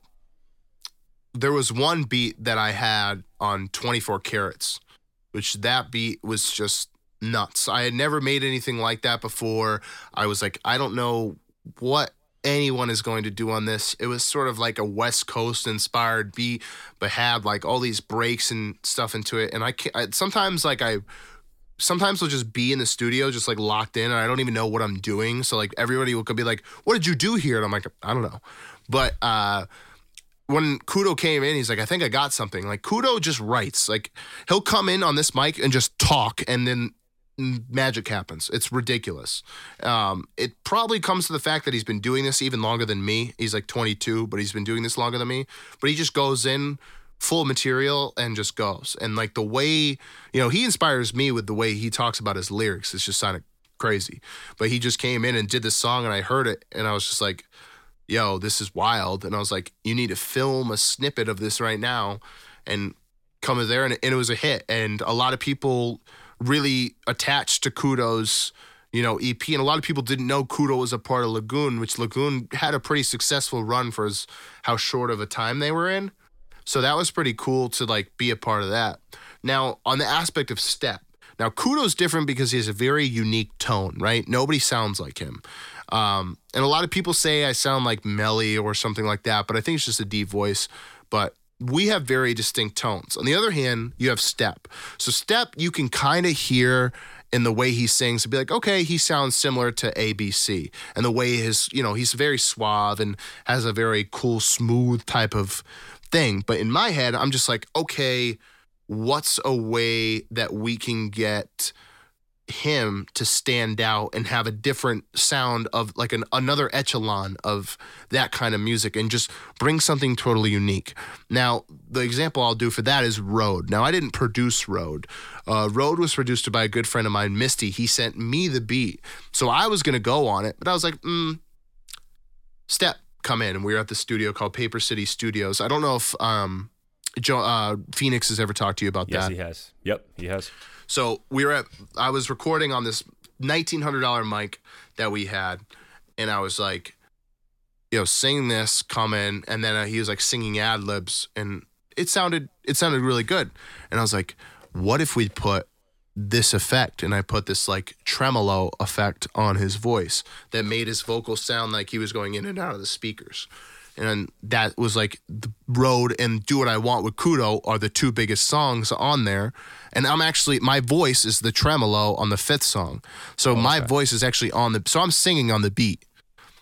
Speaker 3: there was one beat that I had on 24 carats, which that beat was just nuts. I had never made anything like that before. I was like, I don't know what anyone is going to do on this. It was sort of like a West Coast inspired beat, but had like all these breaks and stuff into it. And I I, sometimes like I, sometimes I'll just be in the studio, just like locked in, and I don't even know what I'm doing. So like everybody will be like, "What did you do here?" And I'm like, "I don't know," but uh, when Kudo came in, he's like, I think I got something. Like Kudo just writes. Like he'll come in on this mic and just talk, and then magic happens. It's ridiculous. Um, it probably comes to the fact that he's been doing this even longer than me. He's like 22, but he's been doing this longer than me. But he just goes in full material and just goes. And like the way, you know, he inspires me with the way he talks about his lyrics. It's just sounded crazy. But he just came in and did this song, and I heard it, and I was just like, yo, this is wild. And I was like, you need to film a snippet of this right now and come there. And, and it was a hit. And a lot of people really attached to Kudos, you know, EP. And a lot of people didn't know Kudo was a part of Lagoon, which Lagoon had a pretty successful run for as, how short of a time they were in. So that was pretty cool to like be a part of that. Now, on the aspect of Step, now Kudo's different because he has a very unique tone, right? Nobody sounds like him. Um, and a lot of people say I sound like Melly or something like that, but I think it's just a deep voice. But we have very distinct tones. On the other hand, you have Step. So Step, you can kind of hear in the way he sings to be like, okay, he sounds similar to ABC. And the way his, you know, he's very suave and has a very cool, smooth type of thing. But in my head, I'm just like, okay, what's a way that we can get him to stand out and have a different sound of like an another echelon of that kind of music and just bring something totally unique. Now, the example I'll do for that is Road. Now, I didn't produce Road. Uh, Road was produced by a good friend of mine, Misty. He sent me the beat, so I was gonna go on it, but I was like, mm, Step, come in, and we were at the studio called Paper City Studios. I don't know if um, Joe uh, Phoenix has ever talked to you about
Speaker 2: Yes,
Speaker 3: that.
Speaker 2: Yes, he has. Yep, he has.
Speaker 3: So we were at, I was recording on this $1,900 mic that we had, and I was like, you know, sing this, come in, and then uh, he was like singing ad libs, and it sounded, it sounded really good. And I was like, what if we put this effect? And I put this like tremolo effect on his voice that made his vocal sound like he was going in and out of the speakers. And that was like the road and do what I want with Kudo are the two biggest songs on there. And I'm actually my voice is the tremolo on the fifth song. So oh, my voice is actually on the so I'm singing on the beat.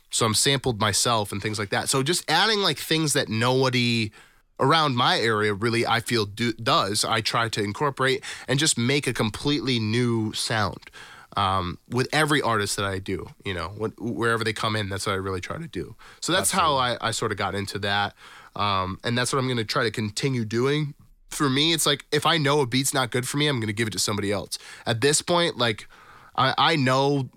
Speaker 3: So I'm sampled myself and things like that. So just adding like things that nobody around my area really I feel do, does. I try to incorporate and just make a completely new sound um, with every artist that I do. You know, what, wherever they come in, that's what I really try to do. So that's how I, I sort of got into that, um, and that's what I'm going to try to continue doing. For me, it's like if I know a beat's not good for me, I'm going to give it to somebody else. At this point, like I, I know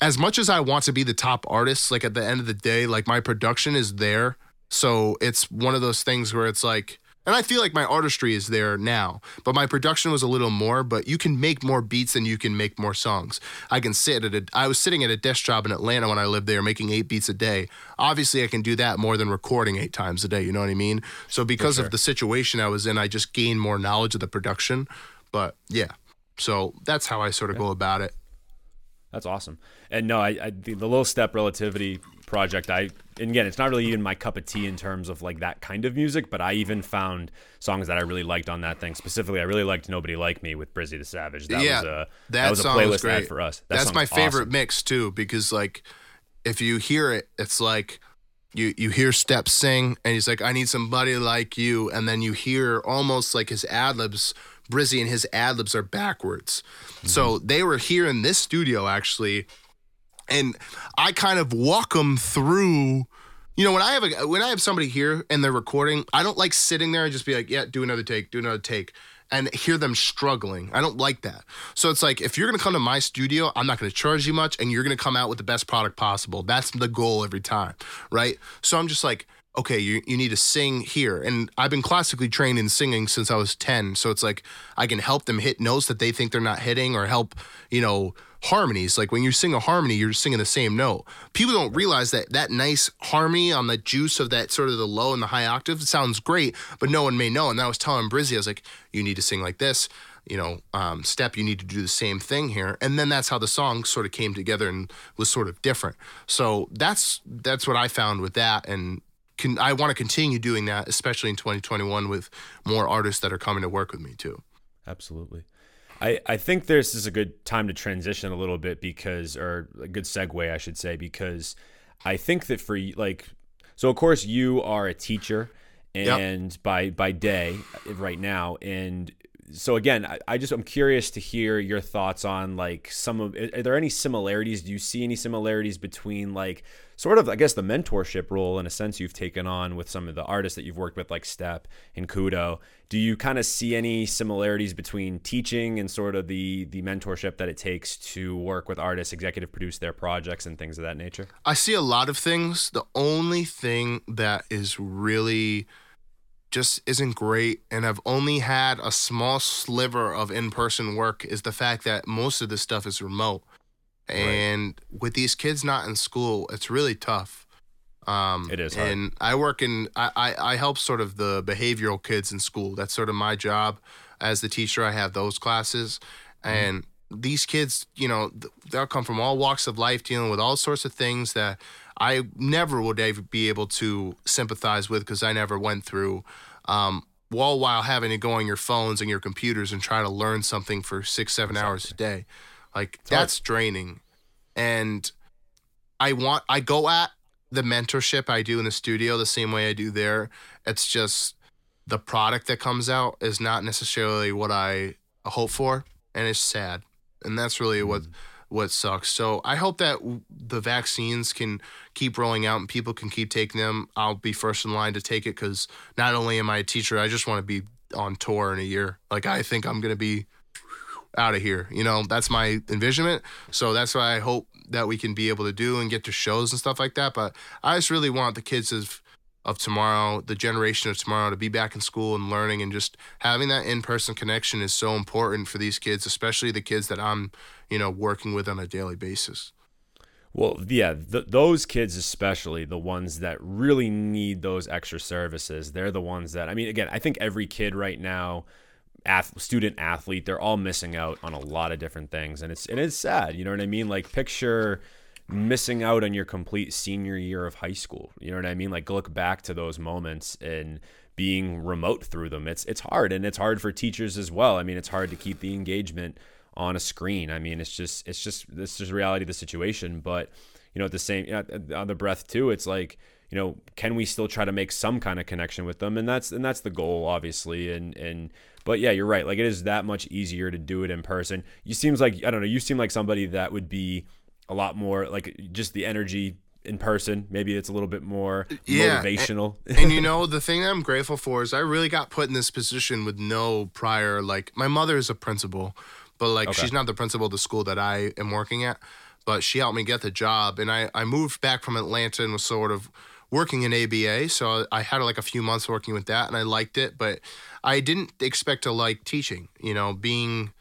Speaker 3: as much as I want to be the top artist, like at the end of the day, like my production is there. So it's one of those things where it's like, and I feel like my artistry is there now, but my production was a little more. But you can make more beats than you can make more songs. I can sit at a, I was sitting at a desk job in Atlanta when I lived there making eight beats a day. Obviously, I can do that more than recording eight times a day. You know what I mean? So because of the situation I was in, I just gained more knowledge of the production. But yeah, so that's how I sort of go about it.
Speaker 2: That's awesome. And no, I, I the, the little step relativity project. I and again, it's not really even my cup of tea in terms of like that kind of music. But I even found songs that I really liked on that thing. Specifically, I really liked "Nobody Like Me" with Brizzy the Savage. That
Speaker 3: yeah,
Speaker 2: was a
Speaker 3: that,
Speaker 2: that was a
Speaker 3: song
Speaker 2: playlist
Speaker 3: was
Speaker 2: ad for us. That
Speaker 3: That's my favorite
Speaker 2: awesome.
Speaker 3: mix too, because like if you hear it, it's like you you hear Step sing, and he's like, "I need somebody like you," and then you hear almost like his ad libs. Brizzy and his ad libs are backwards. So
Speaker 2: Mm-hmm.
Speaker 3: they were here in this studio actually, and I kind of walk them through. You know, when I have a when I have somebody here and they're recording, I don't like sitting there and just be like, "Yeah, do another take, do another take," and hear them struggling. I don't like that. So it's like if you're gonna come to my studio, I'm not gonna charge you much, and you're gonna come out with the best product possible. That's the goal every time, right? So I'm just like, okay, you, you need to sing here. And I've been classically trained in singing since I was 10. So it's like I can help them hit notes that they think they're not hitting or help, you know, harmonies. Like when you sing a harmony, you're singing the same note. People don't realize that that nice harmony on the juice of that sort of the low and the high octave sounds great, but no one may know. And I was telling Brizzy, I was like, you need to sing like this. You know, um, step, you need to do the same thing here, and then that's how the song sort of came together and was sort of different. So that's that's what I found with that, and can I want to continue doing that, especially in 2021 with more artists that are coming to work with me too.
Speaker 2: Absolutely. I, I think this is a good time to transition a little bit because, or a good segue, I should say, because I think that for you, like, so of course you are a teacher and by, by day right now, and so again, I, I just I'm curious to hear your thoughts on like some of are there any similarities? Do you see any similarities between like sort of I guess the mentorship role in a sense you've taken on with some of the artists that you've worked with like Step and Kudo? Do you kind of see any similarities between teaching and sort of the the mentorship that it takes to work with artists, executive produce their projects and things of that nature?
Speaker 3: I see a lot of things. The only thing that is really just isn't great and I've only had a small sliver of in-person work is the fact that most of this stuff is remote. And with these kids not in school, it's really tough. Um,
Speaker 2: It is hard.
Speaker 3: And I work in, I, I, I help sort of the behavioral kids in school. That's sort of my job as the teacher. I have those classes.
Speaker 2: Mm-hmm.
Speaker 3: And these kids, you know, they'll come from all walks of life dealing with all sorts of things that I never would ever be able to sympathize with because I never went through. Um, all while having to go on your phones and your computers and try to learn something for six, seven hours a day. Like that's draining. And I want I go at the mentorship I do in the studio the same way I do there. It's just the product that comes out is not necessarily what I hope for, and it's sad. And that's really what what sucks. So I hope that the vaccines can keep rolling out and people can keep taking them. I'll be first in line to take it because not only am I a teacher, I just want to be on tour in a year. Like I think I'm gonna be out of here. You know, that's my envisionment. So that's what I hope that we can be able to do and get to shows and stuff like that. But I just really want the kids of of tomorrow, the generation of tomorrow, to be back in school and learning and just having that in person connection is so important for these kids, especially the kids that I'm, you know, working with on a daily basis.
Speaker 2: Well, yeah, th- those kids, especially the ones that really need those extra services, they're the ones that, I mean, again, I think every kid right now, ath- student athlete, they're all missing out on a lot of different things. And it's, and it's sad. You know what I mean? Like, picture missing out on your complete senior year of high school. You know what I mean? Like, look back to those moments and, being remote through them. It's it's hard and it's hard for teachers as well. I mean it's hard to keep the engagement on a screen. I mean it's just it's just this is reality of the situation. But you know at the same on the breath too it's like you know can we still try to make some kind of connection with them? And that's and that's the goal obviously. And and but yeah you're right. Like it is that much easier to do it in person. You seems like i don't know you seem like somebody that would be a lot more like just the energy in person maybe it's a little bit more
Speaker 3: Yeah,
Speaker 2: motivational
Speaker 3: and you know the thing that i'm grateful for is i really got put in this position with no prior like my mother is a principal but like
Speaker 2: Okay.
Speaker 3: she's not the principal of the school that i am working at but she helped me get the job and i i moved back from atlanta and was sort of working in aba so i had like a few months working with that and i liked it but i didn't expect to like teaching you know being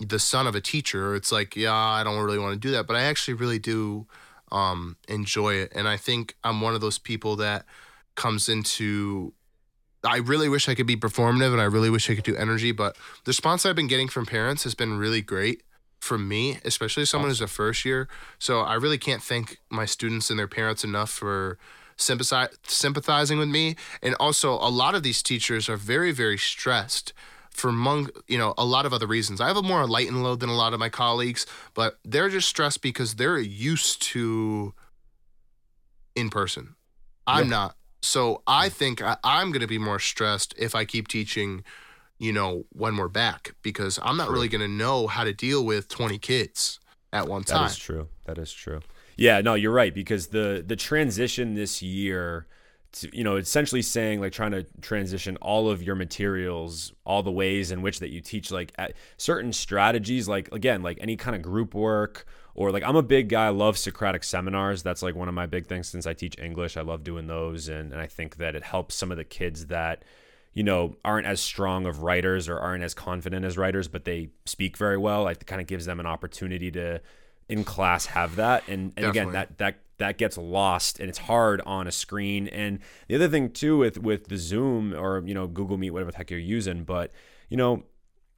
Speaker 3: the son of a teacher it's like yeah i don't really want to do that but i actually really do um, enjoy it. And I think I'm one of those people that comes into. I really wish I could be performative and I really wish I could do energy, but the response I've been getting from parents has been really great for me, especially someone who's a first year. So I really can't thank my students and their parents enough for sympathize, sympathizing with me. And also, a lot of these teachers are very, very stressed for among you know a lot of other reasons. I have a more enlightened load than a lot of my colleagues, but they're just stressed because they're used to in person. I'm
Speaker 2: Yeah.
Speaker 3: not. So I think I, I'm going to be more stressed if I keep teaching, you know, when we're back because I'm not
Speaker 2: True.
Speaker 3: really going to know how to deal with 20 kids at one time.
Speaker 2: That is true. That is true. Yeah, no, you're right because the the transition this year to, you know, essentially saying like trying to transition all of your materials, all the ways in which that you teach like at certain strategies like again, like any kind of group work or like I'm a big guy, I love Socratic seminars. That's like one of my big things since I teach English. I love doing those and, and I think that it helps some of the kids that you know, aren't as strong of writers or aren't as confident as writers, but they speak very well. Like it kind of gives them an opportunity to, in class, have that. And, and again, that that that gets lost, and it's hard on a screen. And the other thing too with with the Zoom or you know Google Meet, whatever the heck you're using, but you know,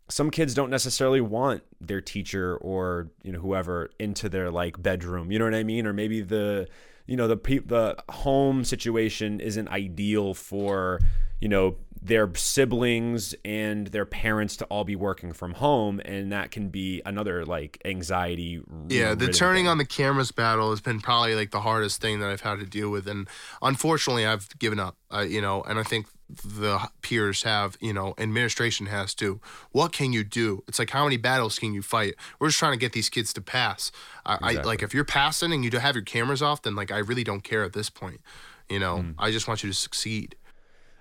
Speaker 2: some kids don't necessarily want their teacher or you know whoever into their like bedroom. You know what I mean? Or maybe the you know the pe- the home situation isn't ideal for you know, their siblings and their parents to all be working from home and that can be another like anxiety
Speaker 3: yeah the turning on the cameras battle has been probably like the hardest thing that i've had to deal with and unfortunately i've given up uh, you know and i think the peers have you know administration has too. What can you do? It's like how many battles can you fight? We're just trying to get these kids to pass. I, exactly. I like if you're passing and you don't have your cameras off then like i really don't care at this point you know? Mm. i just want you to succeed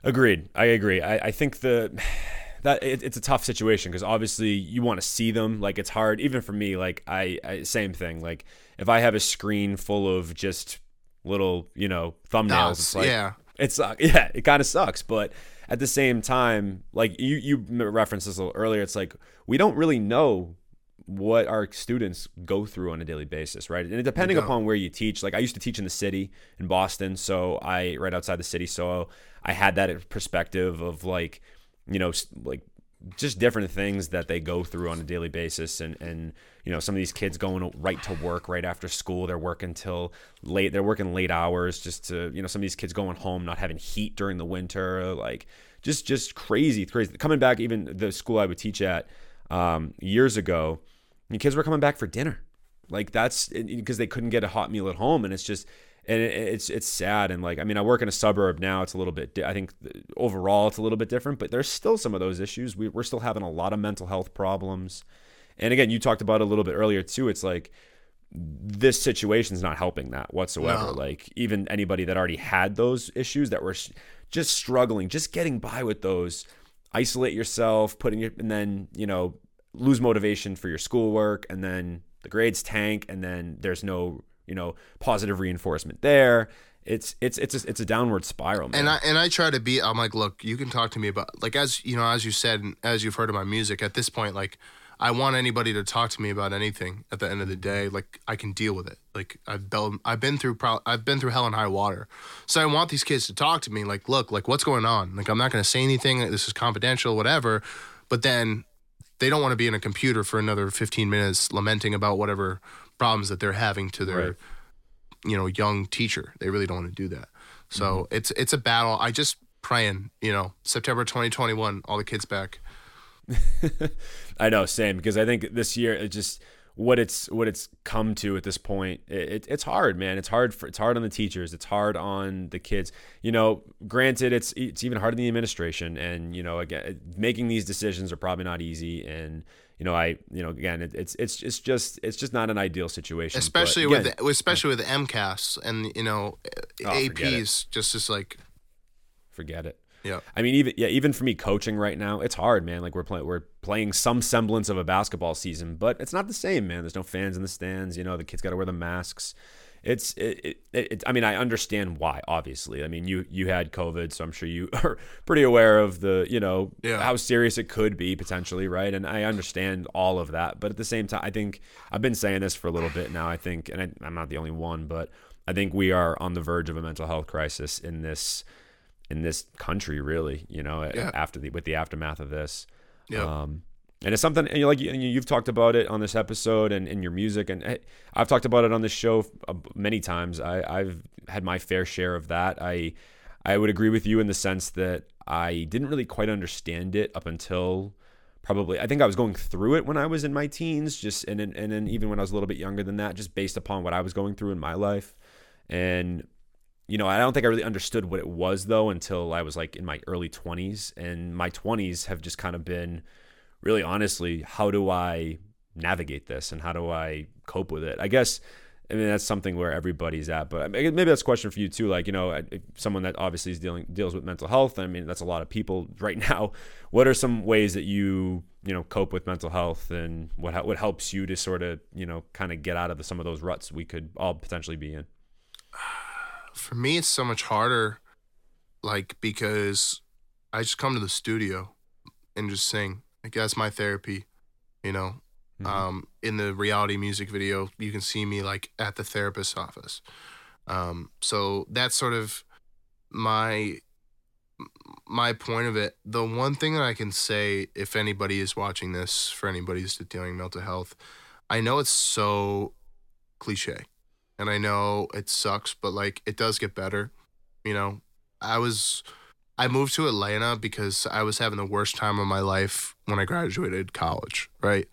Speaker 2: Agreed. I agree. I, I think the that it, it's a tough situation because obviously you want to see them. Like it's hard, even for me. Like I, I, same thing. Like if I have a screen full of just little, you know, thumbnails, it's like
Speaker 3: yeah,
Speaker 2: it's yeah, it kind of sucks. But at the same time, like you you referenced this a little earlier, it's like we don't really know what our students go through on a daily basis, right? And depending upon where you teach, like I used to teach in the city in Boston, so I right outside the city, so I had that perspective of like, you know, like just different things that they go through on a daily basis and and you know some of these kids going right to work right after school. They're working till late they're working late hours just to you know some of these kids going home not having heat during the winter like just just crazy crazy. Coming back even the school I would teach at um, years ago kids were coming back for dinner. Like that's because they couldn't get a hot meal at home, and it's just and it's it's sad and like I mean I work in a suburb now. It's a little bit I think overall it's a little bit different, but there's still some of those issues. We, we're still having a lot of mental health problems, and again you talked about a little bit earlier too. It's like this situation is not helping that whatsoever. No. Like even anybody that already had those issues that were just struggling, just getting by with those, isolate yourself, putting your and then you know lose motivation for your schoolwork and then the grades tank and then there's no you know positive reinforcement there. It's it's it's a, it's a downward spiral man.
Speaker 3: and i and i try to be i'm like look you can talk to me about like as you know as you said as you've heard of my music at this point like i want anybody to talk to me about anything at the end of the day. Like i can deal with it. Like i've been i've been through pro- i've been through hell and high water. So i want these kids to talk to me like look like what's going on? Like i'm not going to say anything. This is confidential whatever. But then they don't want to be in a computer for another 15 minutes lamenting about whatever problems that they're having to their right. you know young teacher they really don't want to do that so mm-hmm. it's it's a battle i just praying you know september 2021 all the kids back
Speaker 2: i know same because i think this year it just what it's what it's come to at this point it, it's hard man. It's hard for it's hard on the teachers. It's hard on the kids. You know granted it's it's even hard on the administration. And you know again making these decisions are probably not easy. And you know i you know again it, it's it's it's just it's just not an ideal situation
Speaker 3: especially again, with especially with mcas and you know oh, aps just just like
Speaker 2: forget it
Speaker 3: yeah.
Speaker 2: I mean, even yeah, even for me coaching right now, it's hard, man. Like we're playing, we're playing some semblance of a basketball season, but it's not the same, man. There's no fans in the stands. You know, the kids got to wear the masks. It's it, it, it, I mean, I understand why. Obviously, I mean, you you had COVID, so I'm sure you are pretty aware of the you know
Speaker 3: yeah.
Speaker 2: how serious it could be potentially, right? And I understand all of that, but at the same time, I think I've been saying this for a little bit now. I think, and I, I'm not the only one, but I think we are on the verge of a mental health crisis in this in this country, really. You know, yeah. after the with the aftermath of this.
Speaker 3: Yeah. Um,
Speaker 2: and it's something and like you've talked about it on this episode and in your music, and I've talked about it on this show uh, many times. I, I've had my fair share of that. I I would agree with you in the sense that I didn't really quite understand it up until probably I think I was going through it when I was in my teens, just and and then even when I was a little bit younger than that, just based upon what I was going through in my life. And you know, I don't think I really understood what it was though until I was like in my early 20s. And my 20s have just kind of been really honestly, how do I navigate this and how do I cope with it? I guess, I mean, that's something where everybody's at, but maybe that's a question for you too. Like, you know, someone that obviously is dealing, deals with mental health. I mean, that's a lot of people right now. What are some ways that you, you know, cope with mental health and what, what helps you to sort of, you know, kind of get out of the, some of those ruts we could all potentially be in?
Speaker 3: for me it's so much harder like because I just come to the studio and just sing. Like that's my therapy, you know. Mm-hmm. Um, in the reality music video, you can see me like at the therapist's office. Um, so that's sort of my my point of it. The one thing that I can say, if anybody is watching this, for anybody who's dealing with mental health, I know it's so cliche and I know it sucks, but like it does get better. You know, I was I moved to Atlanta because I was having the worst time of my life when I graduated college, right?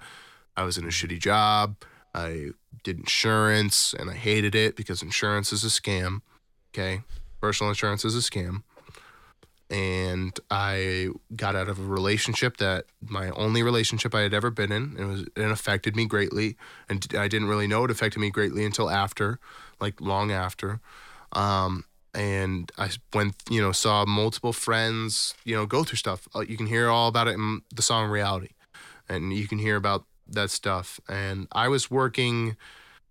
Speaker 3: I was in a shitty job. I did insurance and I hated it because insurance is a scam. Okay. Personal insurance is a scam. And I got out of a relationship that my only relationship I had ever been in. It was it affected me greatly. And I didn't really know it affected me greatly until after, like long after. Um, and I went, you know, saw multiple friends, you know, go through stuff. Uh, You can hear all about it in the song Reality, and you can hear about that stuff. And I was working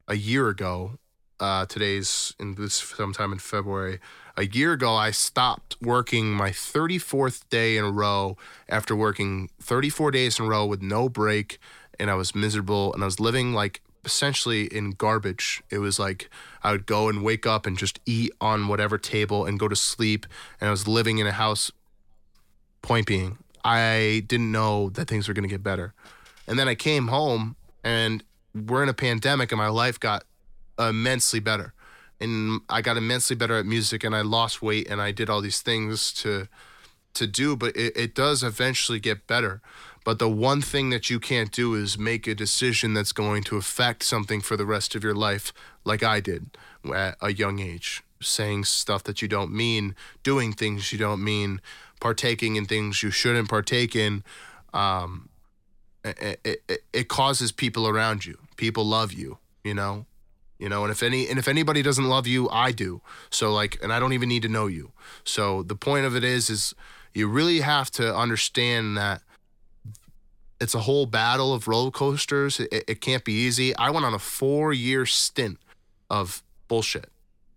Speaker 3: a year ago. Uh, today's in this sometime in February. A year ago, I stopped working my 34th day in a row after working 34 days in a row with no break, and I was miserable, and I was living like essentially in garbage. It was like I would go and wake up and just eat on whatever table and go to sleep, and I was living in a house. Point being, I didn't know that things were going to get better. And then I came home and we're in a pandemic and my life got immensely better. And I got immensely better at music and I lost weight and I did all these things to to do, but it, it does eventually get better. But the one thing that you can't do is make a decision that's going to affect something for the rest of your life, like I did at a young age, saying stuff that you don't mean, doing things you don't mean, partaking in things you shouldn't partake in. Um, it, it, it causes people around you. People love you, you know, you know, and if any and if anybody doesn't love you, I do. So like, and I don't even need to know you. So the point of it is, is you really have to understand that it's a whole battle of roller coasters. It, it can't be easy. I went on a four year stint of bullshit.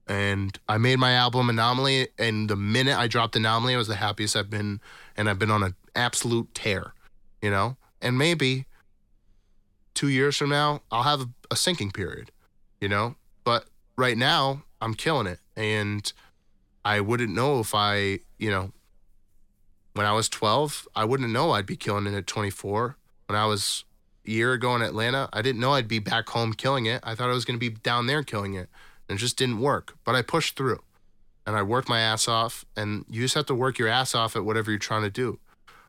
Speaker 3: And I made my album Anomaly. And the minute I dropped Anomaly, I was the happiest I've been. And I've been on an absolute tear, you know? And maybe two years from now, I'll have a, a sinking period, you know? But right now, I'm killing it. And I wouldn't know if I, you know, when I was 12, I wouldn't know I'd be killing it at 24. When I was a year ago in Atlanta, I didn't know I'd be back home killing it. I thought I was going to be down there killing it. And it just didn't work. But I pushed through and I worked my ass off. And you just have to work your ass off at whatever you're trying to do.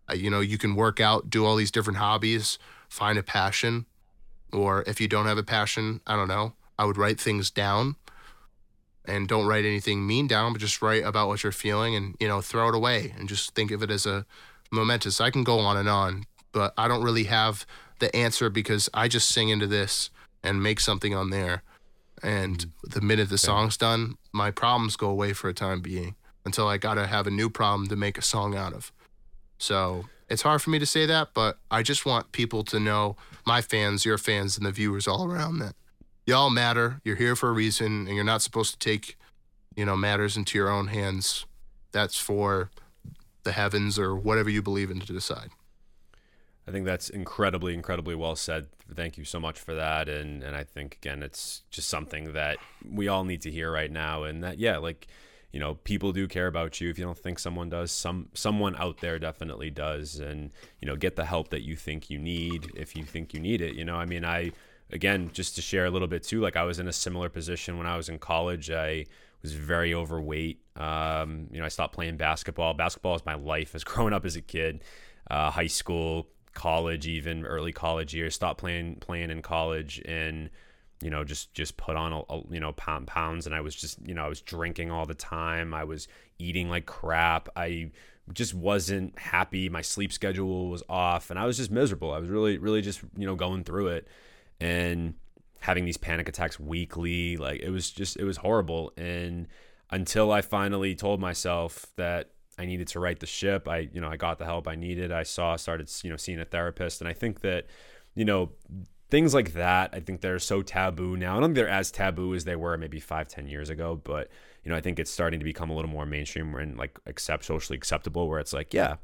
Speaker 3: Uh, you know, you can work out, do all these different hobbies, find a passion. Or if you don't have a passion, I don't know, I would write things down and don't write anything mean down, but just write about what you're feeling and, you know, throw it away and just think of it as a momentous. I can go on and on, but I don't really have the answer because I just sing into this and make something on there. And mm. the minute the song's done, my problems go away for a time being until I got to have a new problem to make a song out of. So it's hard for me to say that, but I just want people to know, my fans, your fans, and the viewers all around that y'all matter. You're here for a reason, and you're not supposed to take, you know, matters into your own hands. That's for the heavens or whatever you believe in to decide.
Speaker 2: I think that's incredibly, incredibly well said. Thank you so much for that. And and I think again, it's just something that we all need to hear right now. And that yeah, like you know, people do care about you. If you don't think someone does, some someone out there definitely does. And you know, get the help that you think you need if you think you need it. You know, I mean, I again just to share a little bit too. Like I was in a similar position when I was in college. I was very overweight. Um, you know, I stopped playing basketball. Basketball is my life as growing up as a kid, uh, high school, college, even early college years. Stopped playing playing in college and you know just just put on a, a, you know pound pounds and I was just you know I was drinking all the time. I was eating like crap. I just wasn't happy. My sleep schedule was off and I was just miserable. I was really really just you know going through it and having these panic attacks weekly. Like it was just it was horrible. And until I finally told myself that I needed to right the ship, I you know I got the help I needed. I saw started you know seeing a therapist, and I think that you know things like that i think they're so taboo now i don't think they're as taboo as they were maybe five ten years ago but you know i think it's starting to become a little more mainstream and like accept socially acceptable where it's like yeah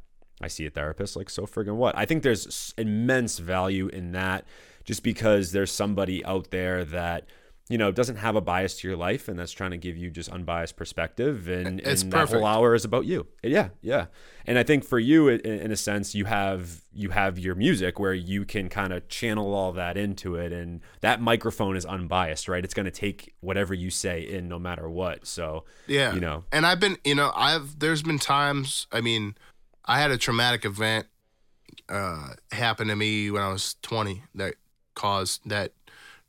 Speaker 2: i see a therapist like so friggin' what i think there's immense value in that just because there's somebody out there that you know doesn't have a bias to your life and that's trying to give you just unbiased perspective and,
Speaker 3: It's
Speaker 2: and that whole hour is about you. Yeah yeah. And i think for you in, in a sense you have you have your music where you can kind of channel all that into it and that microphone is unbiased right? It's going to take whatever you say in no matter what. So
Speaker 3: Yeah.
Speaker 2: you know.
Speaker 3: And I've been, you know, I've there's been times, I mean, I had a traumatic event uh happen to me when I was 20 that caused that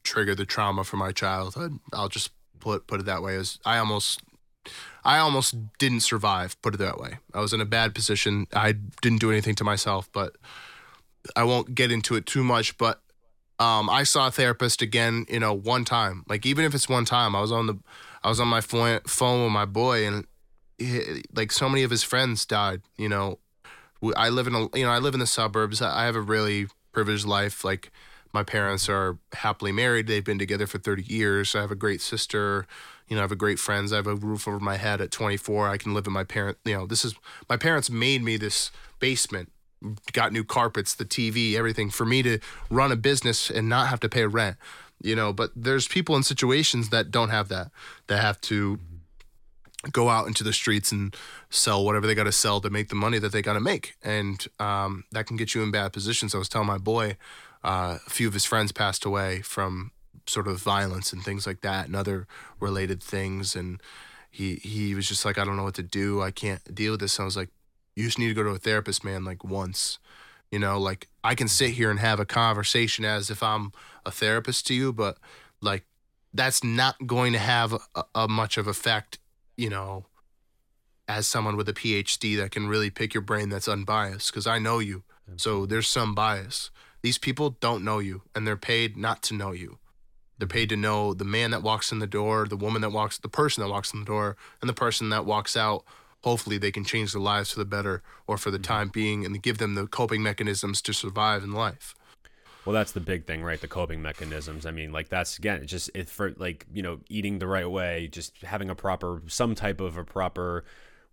Speaker 3: triggered the trauma from my childhood. I'll just put put it that way as I almost I almost didn't survive, put it that way. I was in a bad position. I didn't do anything to myself, but I won't get into it too much, but um, I saw a therapist again, you know, one time. Like even if it's one time, I was on the, I was on my phone, with my boy, and he, like so many of his friends died. You know, I live in a, you know, I live in the suburbs. I have a really privileged life. Like my parents are happily married. They've been together for 30 years. I have a great sister. You know, I have a great friends. I have a roof over my head at 24. I can live in my parent. You know, this is my parents made me this basement got new carpets, the TV, everything for me to run a business and not have to pay rent. You know, but there's people in situations that don't have that. That have to go out into the streets and sell whatever they got to sell to make the money that they got to make, and um, that can get you in bad positions. I was telling my boy, uh, a few of his friends passed away from sort of violence and things like that, and other related things, and he he was just like, I don't know what to do. I can't deal with this. And I was like, you just need to go to a therapist, man, like once. You know, like I can sit here and have a conversation as if I'm a therapist to you, but like that's not going to have a, a much of effect, you know, as someone with a PhD that can really pick your brain that's unbiased because I know you. So there's some bias. These people don't know you and they're paid not to know you. They're paid to know the man that walks in the door, the woman that walks, the person that walks in the door, and the person that walks out. Hopefully, they can change their lives for the better or for the mm-hmm. time being and give them the coping mechanisms to survive in life.
Speaker 2: Well, that's the big thing, right? The coping mechanisms. I mean, like that's again, it's just it for like you know eating the right way, just having a proper, some type of a proper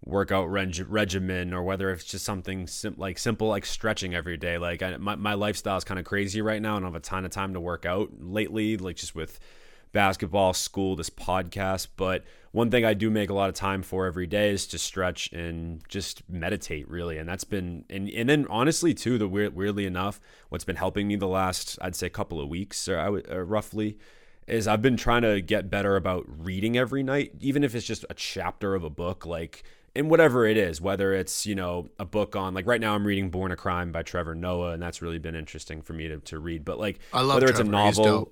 Speaker 2: workout reg- regimen, or whether it's just something sim- like simple like stretching every day. Like I, my my lifestyle is kind of crazy right now, and I don't have a ton of time to work out lately, like just with basketball, school, this podcast. But one thing I do make a lot of time for every day is to stretch and just meditate, really. And that's been, and, and then honestly, too, the weird, weirdly enough, what's been helping me the last, I'd say, couple of weeks, or I would, uh, roughly, is I've been trying to get better about reading every night, even if it's just a chapter of a book, like, and whatever it is, whether it's, you know, a book on, like right now I'm reading Born a Crime by Trevor Noah, and that's really been interesting for me to, to read. But like,
Speaker 3: I love
Speaker 2: whether it's a
Speaker 3: Trevor. He's
Speaker 2: novel.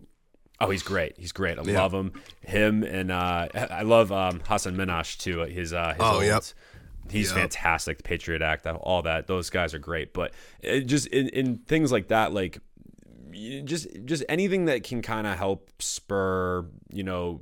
Speaker 2: Oh, he's great. He's great. I
Speaker 3: Yeah.
Speaker 2: love him. Him and uh, I love um, Hasan Minhaj too. His uh, his
Speaker 3: Oh,
Speaker 2: old,
Speaker 3: yep.
Speaker 2: He's
Speaker 3: Yep.
Speaker 2: fantastic. The Patriot Act, all that. Those guys are great. But it just in, in things like that, like just just anything that can kind of help spur, you know,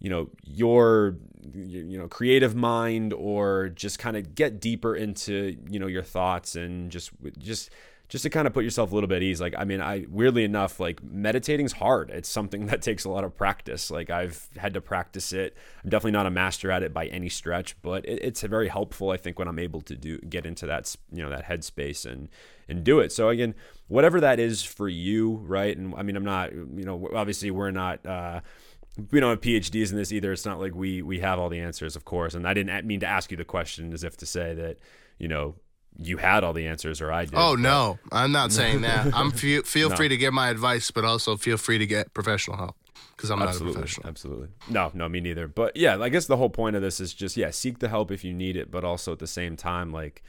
Speaker 2: you know your you know creative mind or just kind of get deeper into you know your thoughts and just just just to kind of put yourself a little bit at ease. Like i mean i weirdly enough like meditating's hard. It's something that takes a lot of practice. Like i've had to practice it. I'm definitely not a master at it by any stretch but it, it's very helpful i think when i'm able to do get into that you know that headspace and and do it. So again whatever that is for you right? And i mean i'm not you know obviously we're not uh we don't have PhDs in this either. It's not like we we have all the answers, of course. And I didn't mean to ask you the question as if to say that you know you had all the answers or I did.
Speaker 3: Oh no, I'm not saying that. I'm feel, feel
Speaker 2: No.
Speaker 3: free to give my advice, but also feel free to get professional help because I'm not a professional.
Speaker 2: absolutely. No, no, me neither. But yeah, I guess the whole point of this is just yeah, seek the help if you need it, but also at the same time, like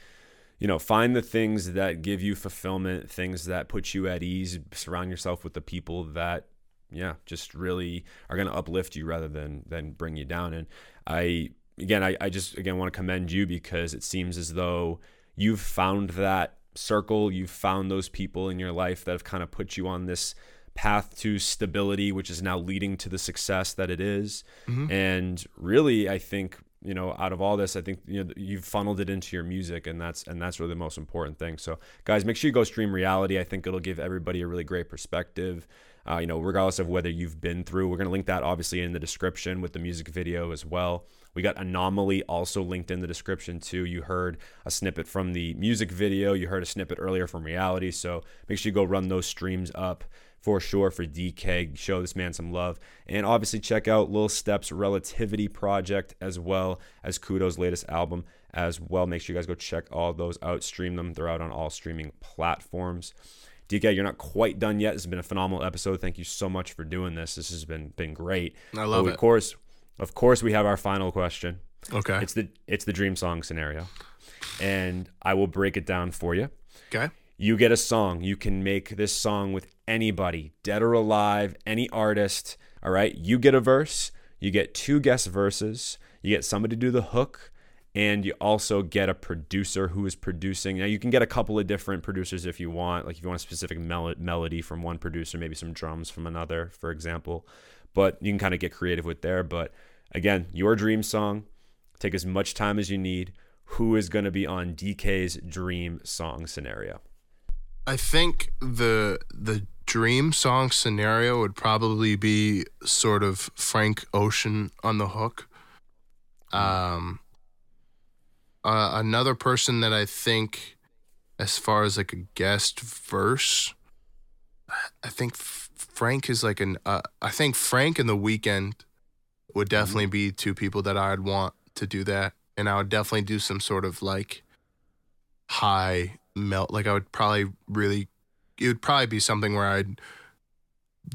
Speaker 2: you know, find the things that give you fulfillment, things that put you at ease. Surround yourself with the people that yeah, just really are going to uplift you rather than than bring you down. And I again, I, I just again want to commend you because it seems as though you've found that circle, you've found those people in your life that have kind of put you on this path to stability, which is now leading to the success that it is. Mm-hmm. And really, I think you know out of all this i think you know you've funneled it into your music and that's and that's really the most important thing so guys make sure you go stream reality i think it'll give everybody a really great perspective uh, you know regardless of whether you've been through we're going to link that obviously in the description with the music video as well we got anomaly also linked in the description too you heard a snippet from the music video you heard a snippet earlier from reality so make sure you go run those streams up for sure for DK. Show this man some love. And obviously, check out Lil Steps Relativity Project as well as Kudo's latest album as well. Make sure you guys go check all those out, stream them. They're out on all streaming platforms. DK, you're not quite done yet. This has been a phenomenal episode. Thank you so much for doing this. This has been been great.
Speaker 3: I love
Speaker 2: But
Speaker 3: it.
Speaker 2: Of course, of course, we have our final question.
Speaker 3: Okay.
Speaker 2: It's the it's the dream song scenario, and I will break it down for you.
Speaker 3: okay.
Speaker 2: You get a song. You can make this song with anybody, dead or alive, any artist. All right. You get a verse. You get two guest verses. You get somebody to do the hook. And you also get a producer who is producing. Now, you can get a couple of different producers if you want. Like, if you want a specific mel- melody from one producer, maybe some drums from another, for example. But you can kind of get creative with there. But again, your dream song. Take as much time as you need. Who is going to be on DK's dream song scenario?
Speaker 3: I think the the dream song scenario would probably be sort of Frank Ocean on the hook. Um, uh, another person that I think, as far as like a guest verse, I think F- Frank is like an. Uh, I think Frank and the Weeknd would definitely be two people that I'd want to do that, and I would definitely do some sort of like high melt. Like I would probably really, it would probably be something where I'd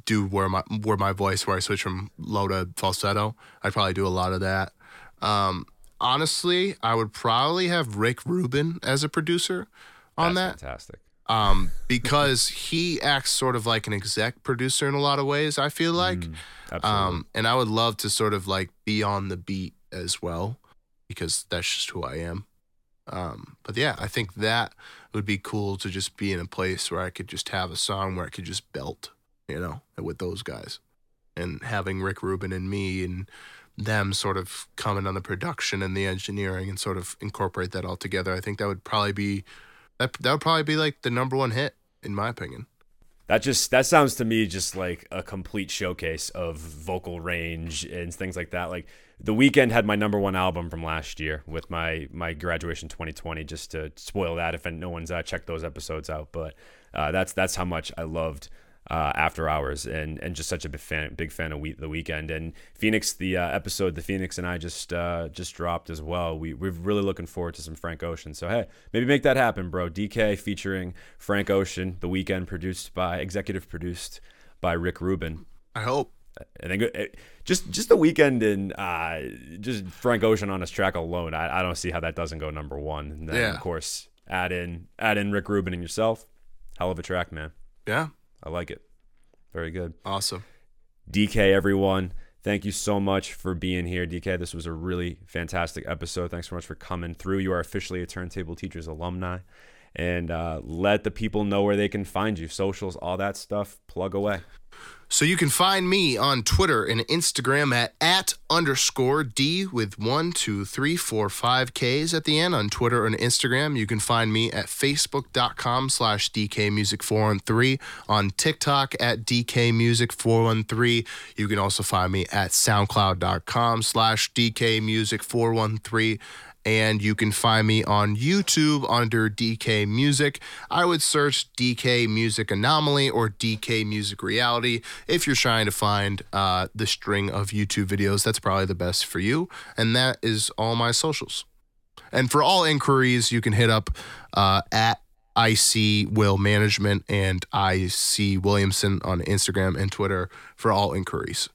Speaker 3: do where my where my voice where I switch from low to falsetto. I'd probably do a lot of that. Um, honestly, I would probably have Rick Rubin as a producer on
Speaker 2: That's
Speaker 3: that
Speaker 2: fantastic.
Speaker 3: um, because he acts sort of like an exec producer in a lot of ways. I feel like,
Speaker 2: Mm,
Speaker 3: um, and I would love to sort of like be on the beat as well, because that's just who I am. Um, but yeah, I think that would be cool to just be in a place where I could just have a song where I could just belt, you know, with those guys, and having Rick Rubin and me and them sort of comment on the production and the engineering and sort of incorporate that all together. I think that would probably be that that would probably be like the number one hit in my opinion.
Speaker 2: that just that sounds to me just like a complete showcase of vocal range and things like that. Like the Weeknd had my number one album from last year with my my graduation 2020. Just to spoil that if no one's uh, checked those episodes out, but uh, that's that's how much I loved. Uh, after hours and and just such a big fan big fan of we- the Weeknd. And Phoenix the uh, episode the Phoenix and I just uh, just dropped as well. We we're really looking forward to some Frank Ocean. So hey maybe make that happen bro. DK featuring Frank Ocean the Weeknd produced by executive produced by Rick Rubin.
Speaker 3: I hope.
Speaker 2: I think it, just just the Weeknd and uh, just Frank Ocean on his track alone I, I don't see how that doesn't go number one. And then
Speaker 3: Yeah.
Speaker 2: of course add in add in Rick Rubin and yourself. Hell of a track man.
Speaker 3: Yeah.
Speaker 2: I like it very good
Speaker 3: Awesome.
Speaker 2: DK, everyone. Thank you so much for being here, DK. This was a really fantastic episode. Thanks so much for coming through. You are officially a Turntable Teachers alumni. And uh, let the people know where they can find you, socials, all that stuff. Plug away.
Speaker 3: So you can find me on Twitter and Instagram at at underscore D with one, two, three, four, five Ks at the end on Twitter and Instagram. You can find me at facebook.com slash DK Music 413 on TikTok at DK Music 413. You can also find me at soundcloud.com slash DK Music 413 and you can find me on YouTube under DK Music. I would search DK Music Anomaly or DK Music Reality if you're trying to find uh, the string of YouTube videos. That's probably the best for you. And that is all my socials. And for all inquiries, you can hit up uh, at IC Will Management and IC Williamson on Instagram and Twitter for all inquiries.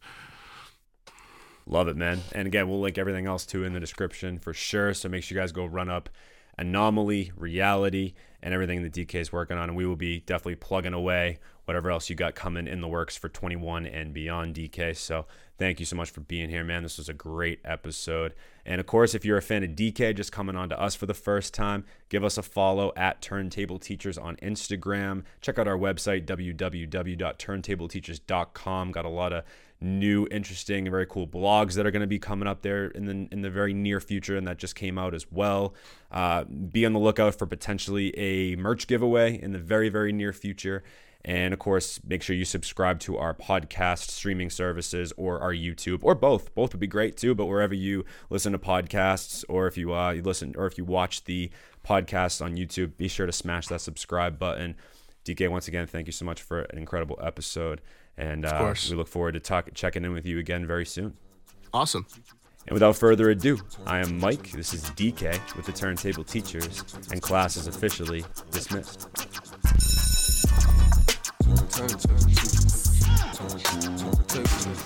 Speaker 2: Love it, man. And again, we'll link everything else too in the description for sure. So make sure you guys go run up Anomaly, Reality, and everything that DK is working on. And we will be definitely plugging away whatever else you got coming in the works for 21 and beyond, DK. So thank you so much for being here, man. This was a great episode. And of course, if you're a fan of DK just coming on to us for the first time, give us a follow at Turntable Teachers on Instagram. Check out our website, www.turntableteachers.com. Got a lot of new, interesting, and very cool blogs that are going to be coming up there in the in the very near future, and that just came out as well. Uh, be on the lookout for potentially a merch giveaway in the very very near future. And of course, make sure you subscribe to our podcast streaming services or our YouTube or both. Both would be great too. But wherever you listen to podcasts, or if you uh, you listen, or if you watch the podcast on YouTube, be sure to smash that subscribe button. DK, once again, thank you so much for an incredible episode, and uh, we look forward to talk, checking in with you again very soon.
Speaker 3: Awesome.
Speaker 2: And without further ado, I am Mike. This is DK with the Turntable Teachers, and class is officially dismissed.
Speaker 1: Turn, turn, turn,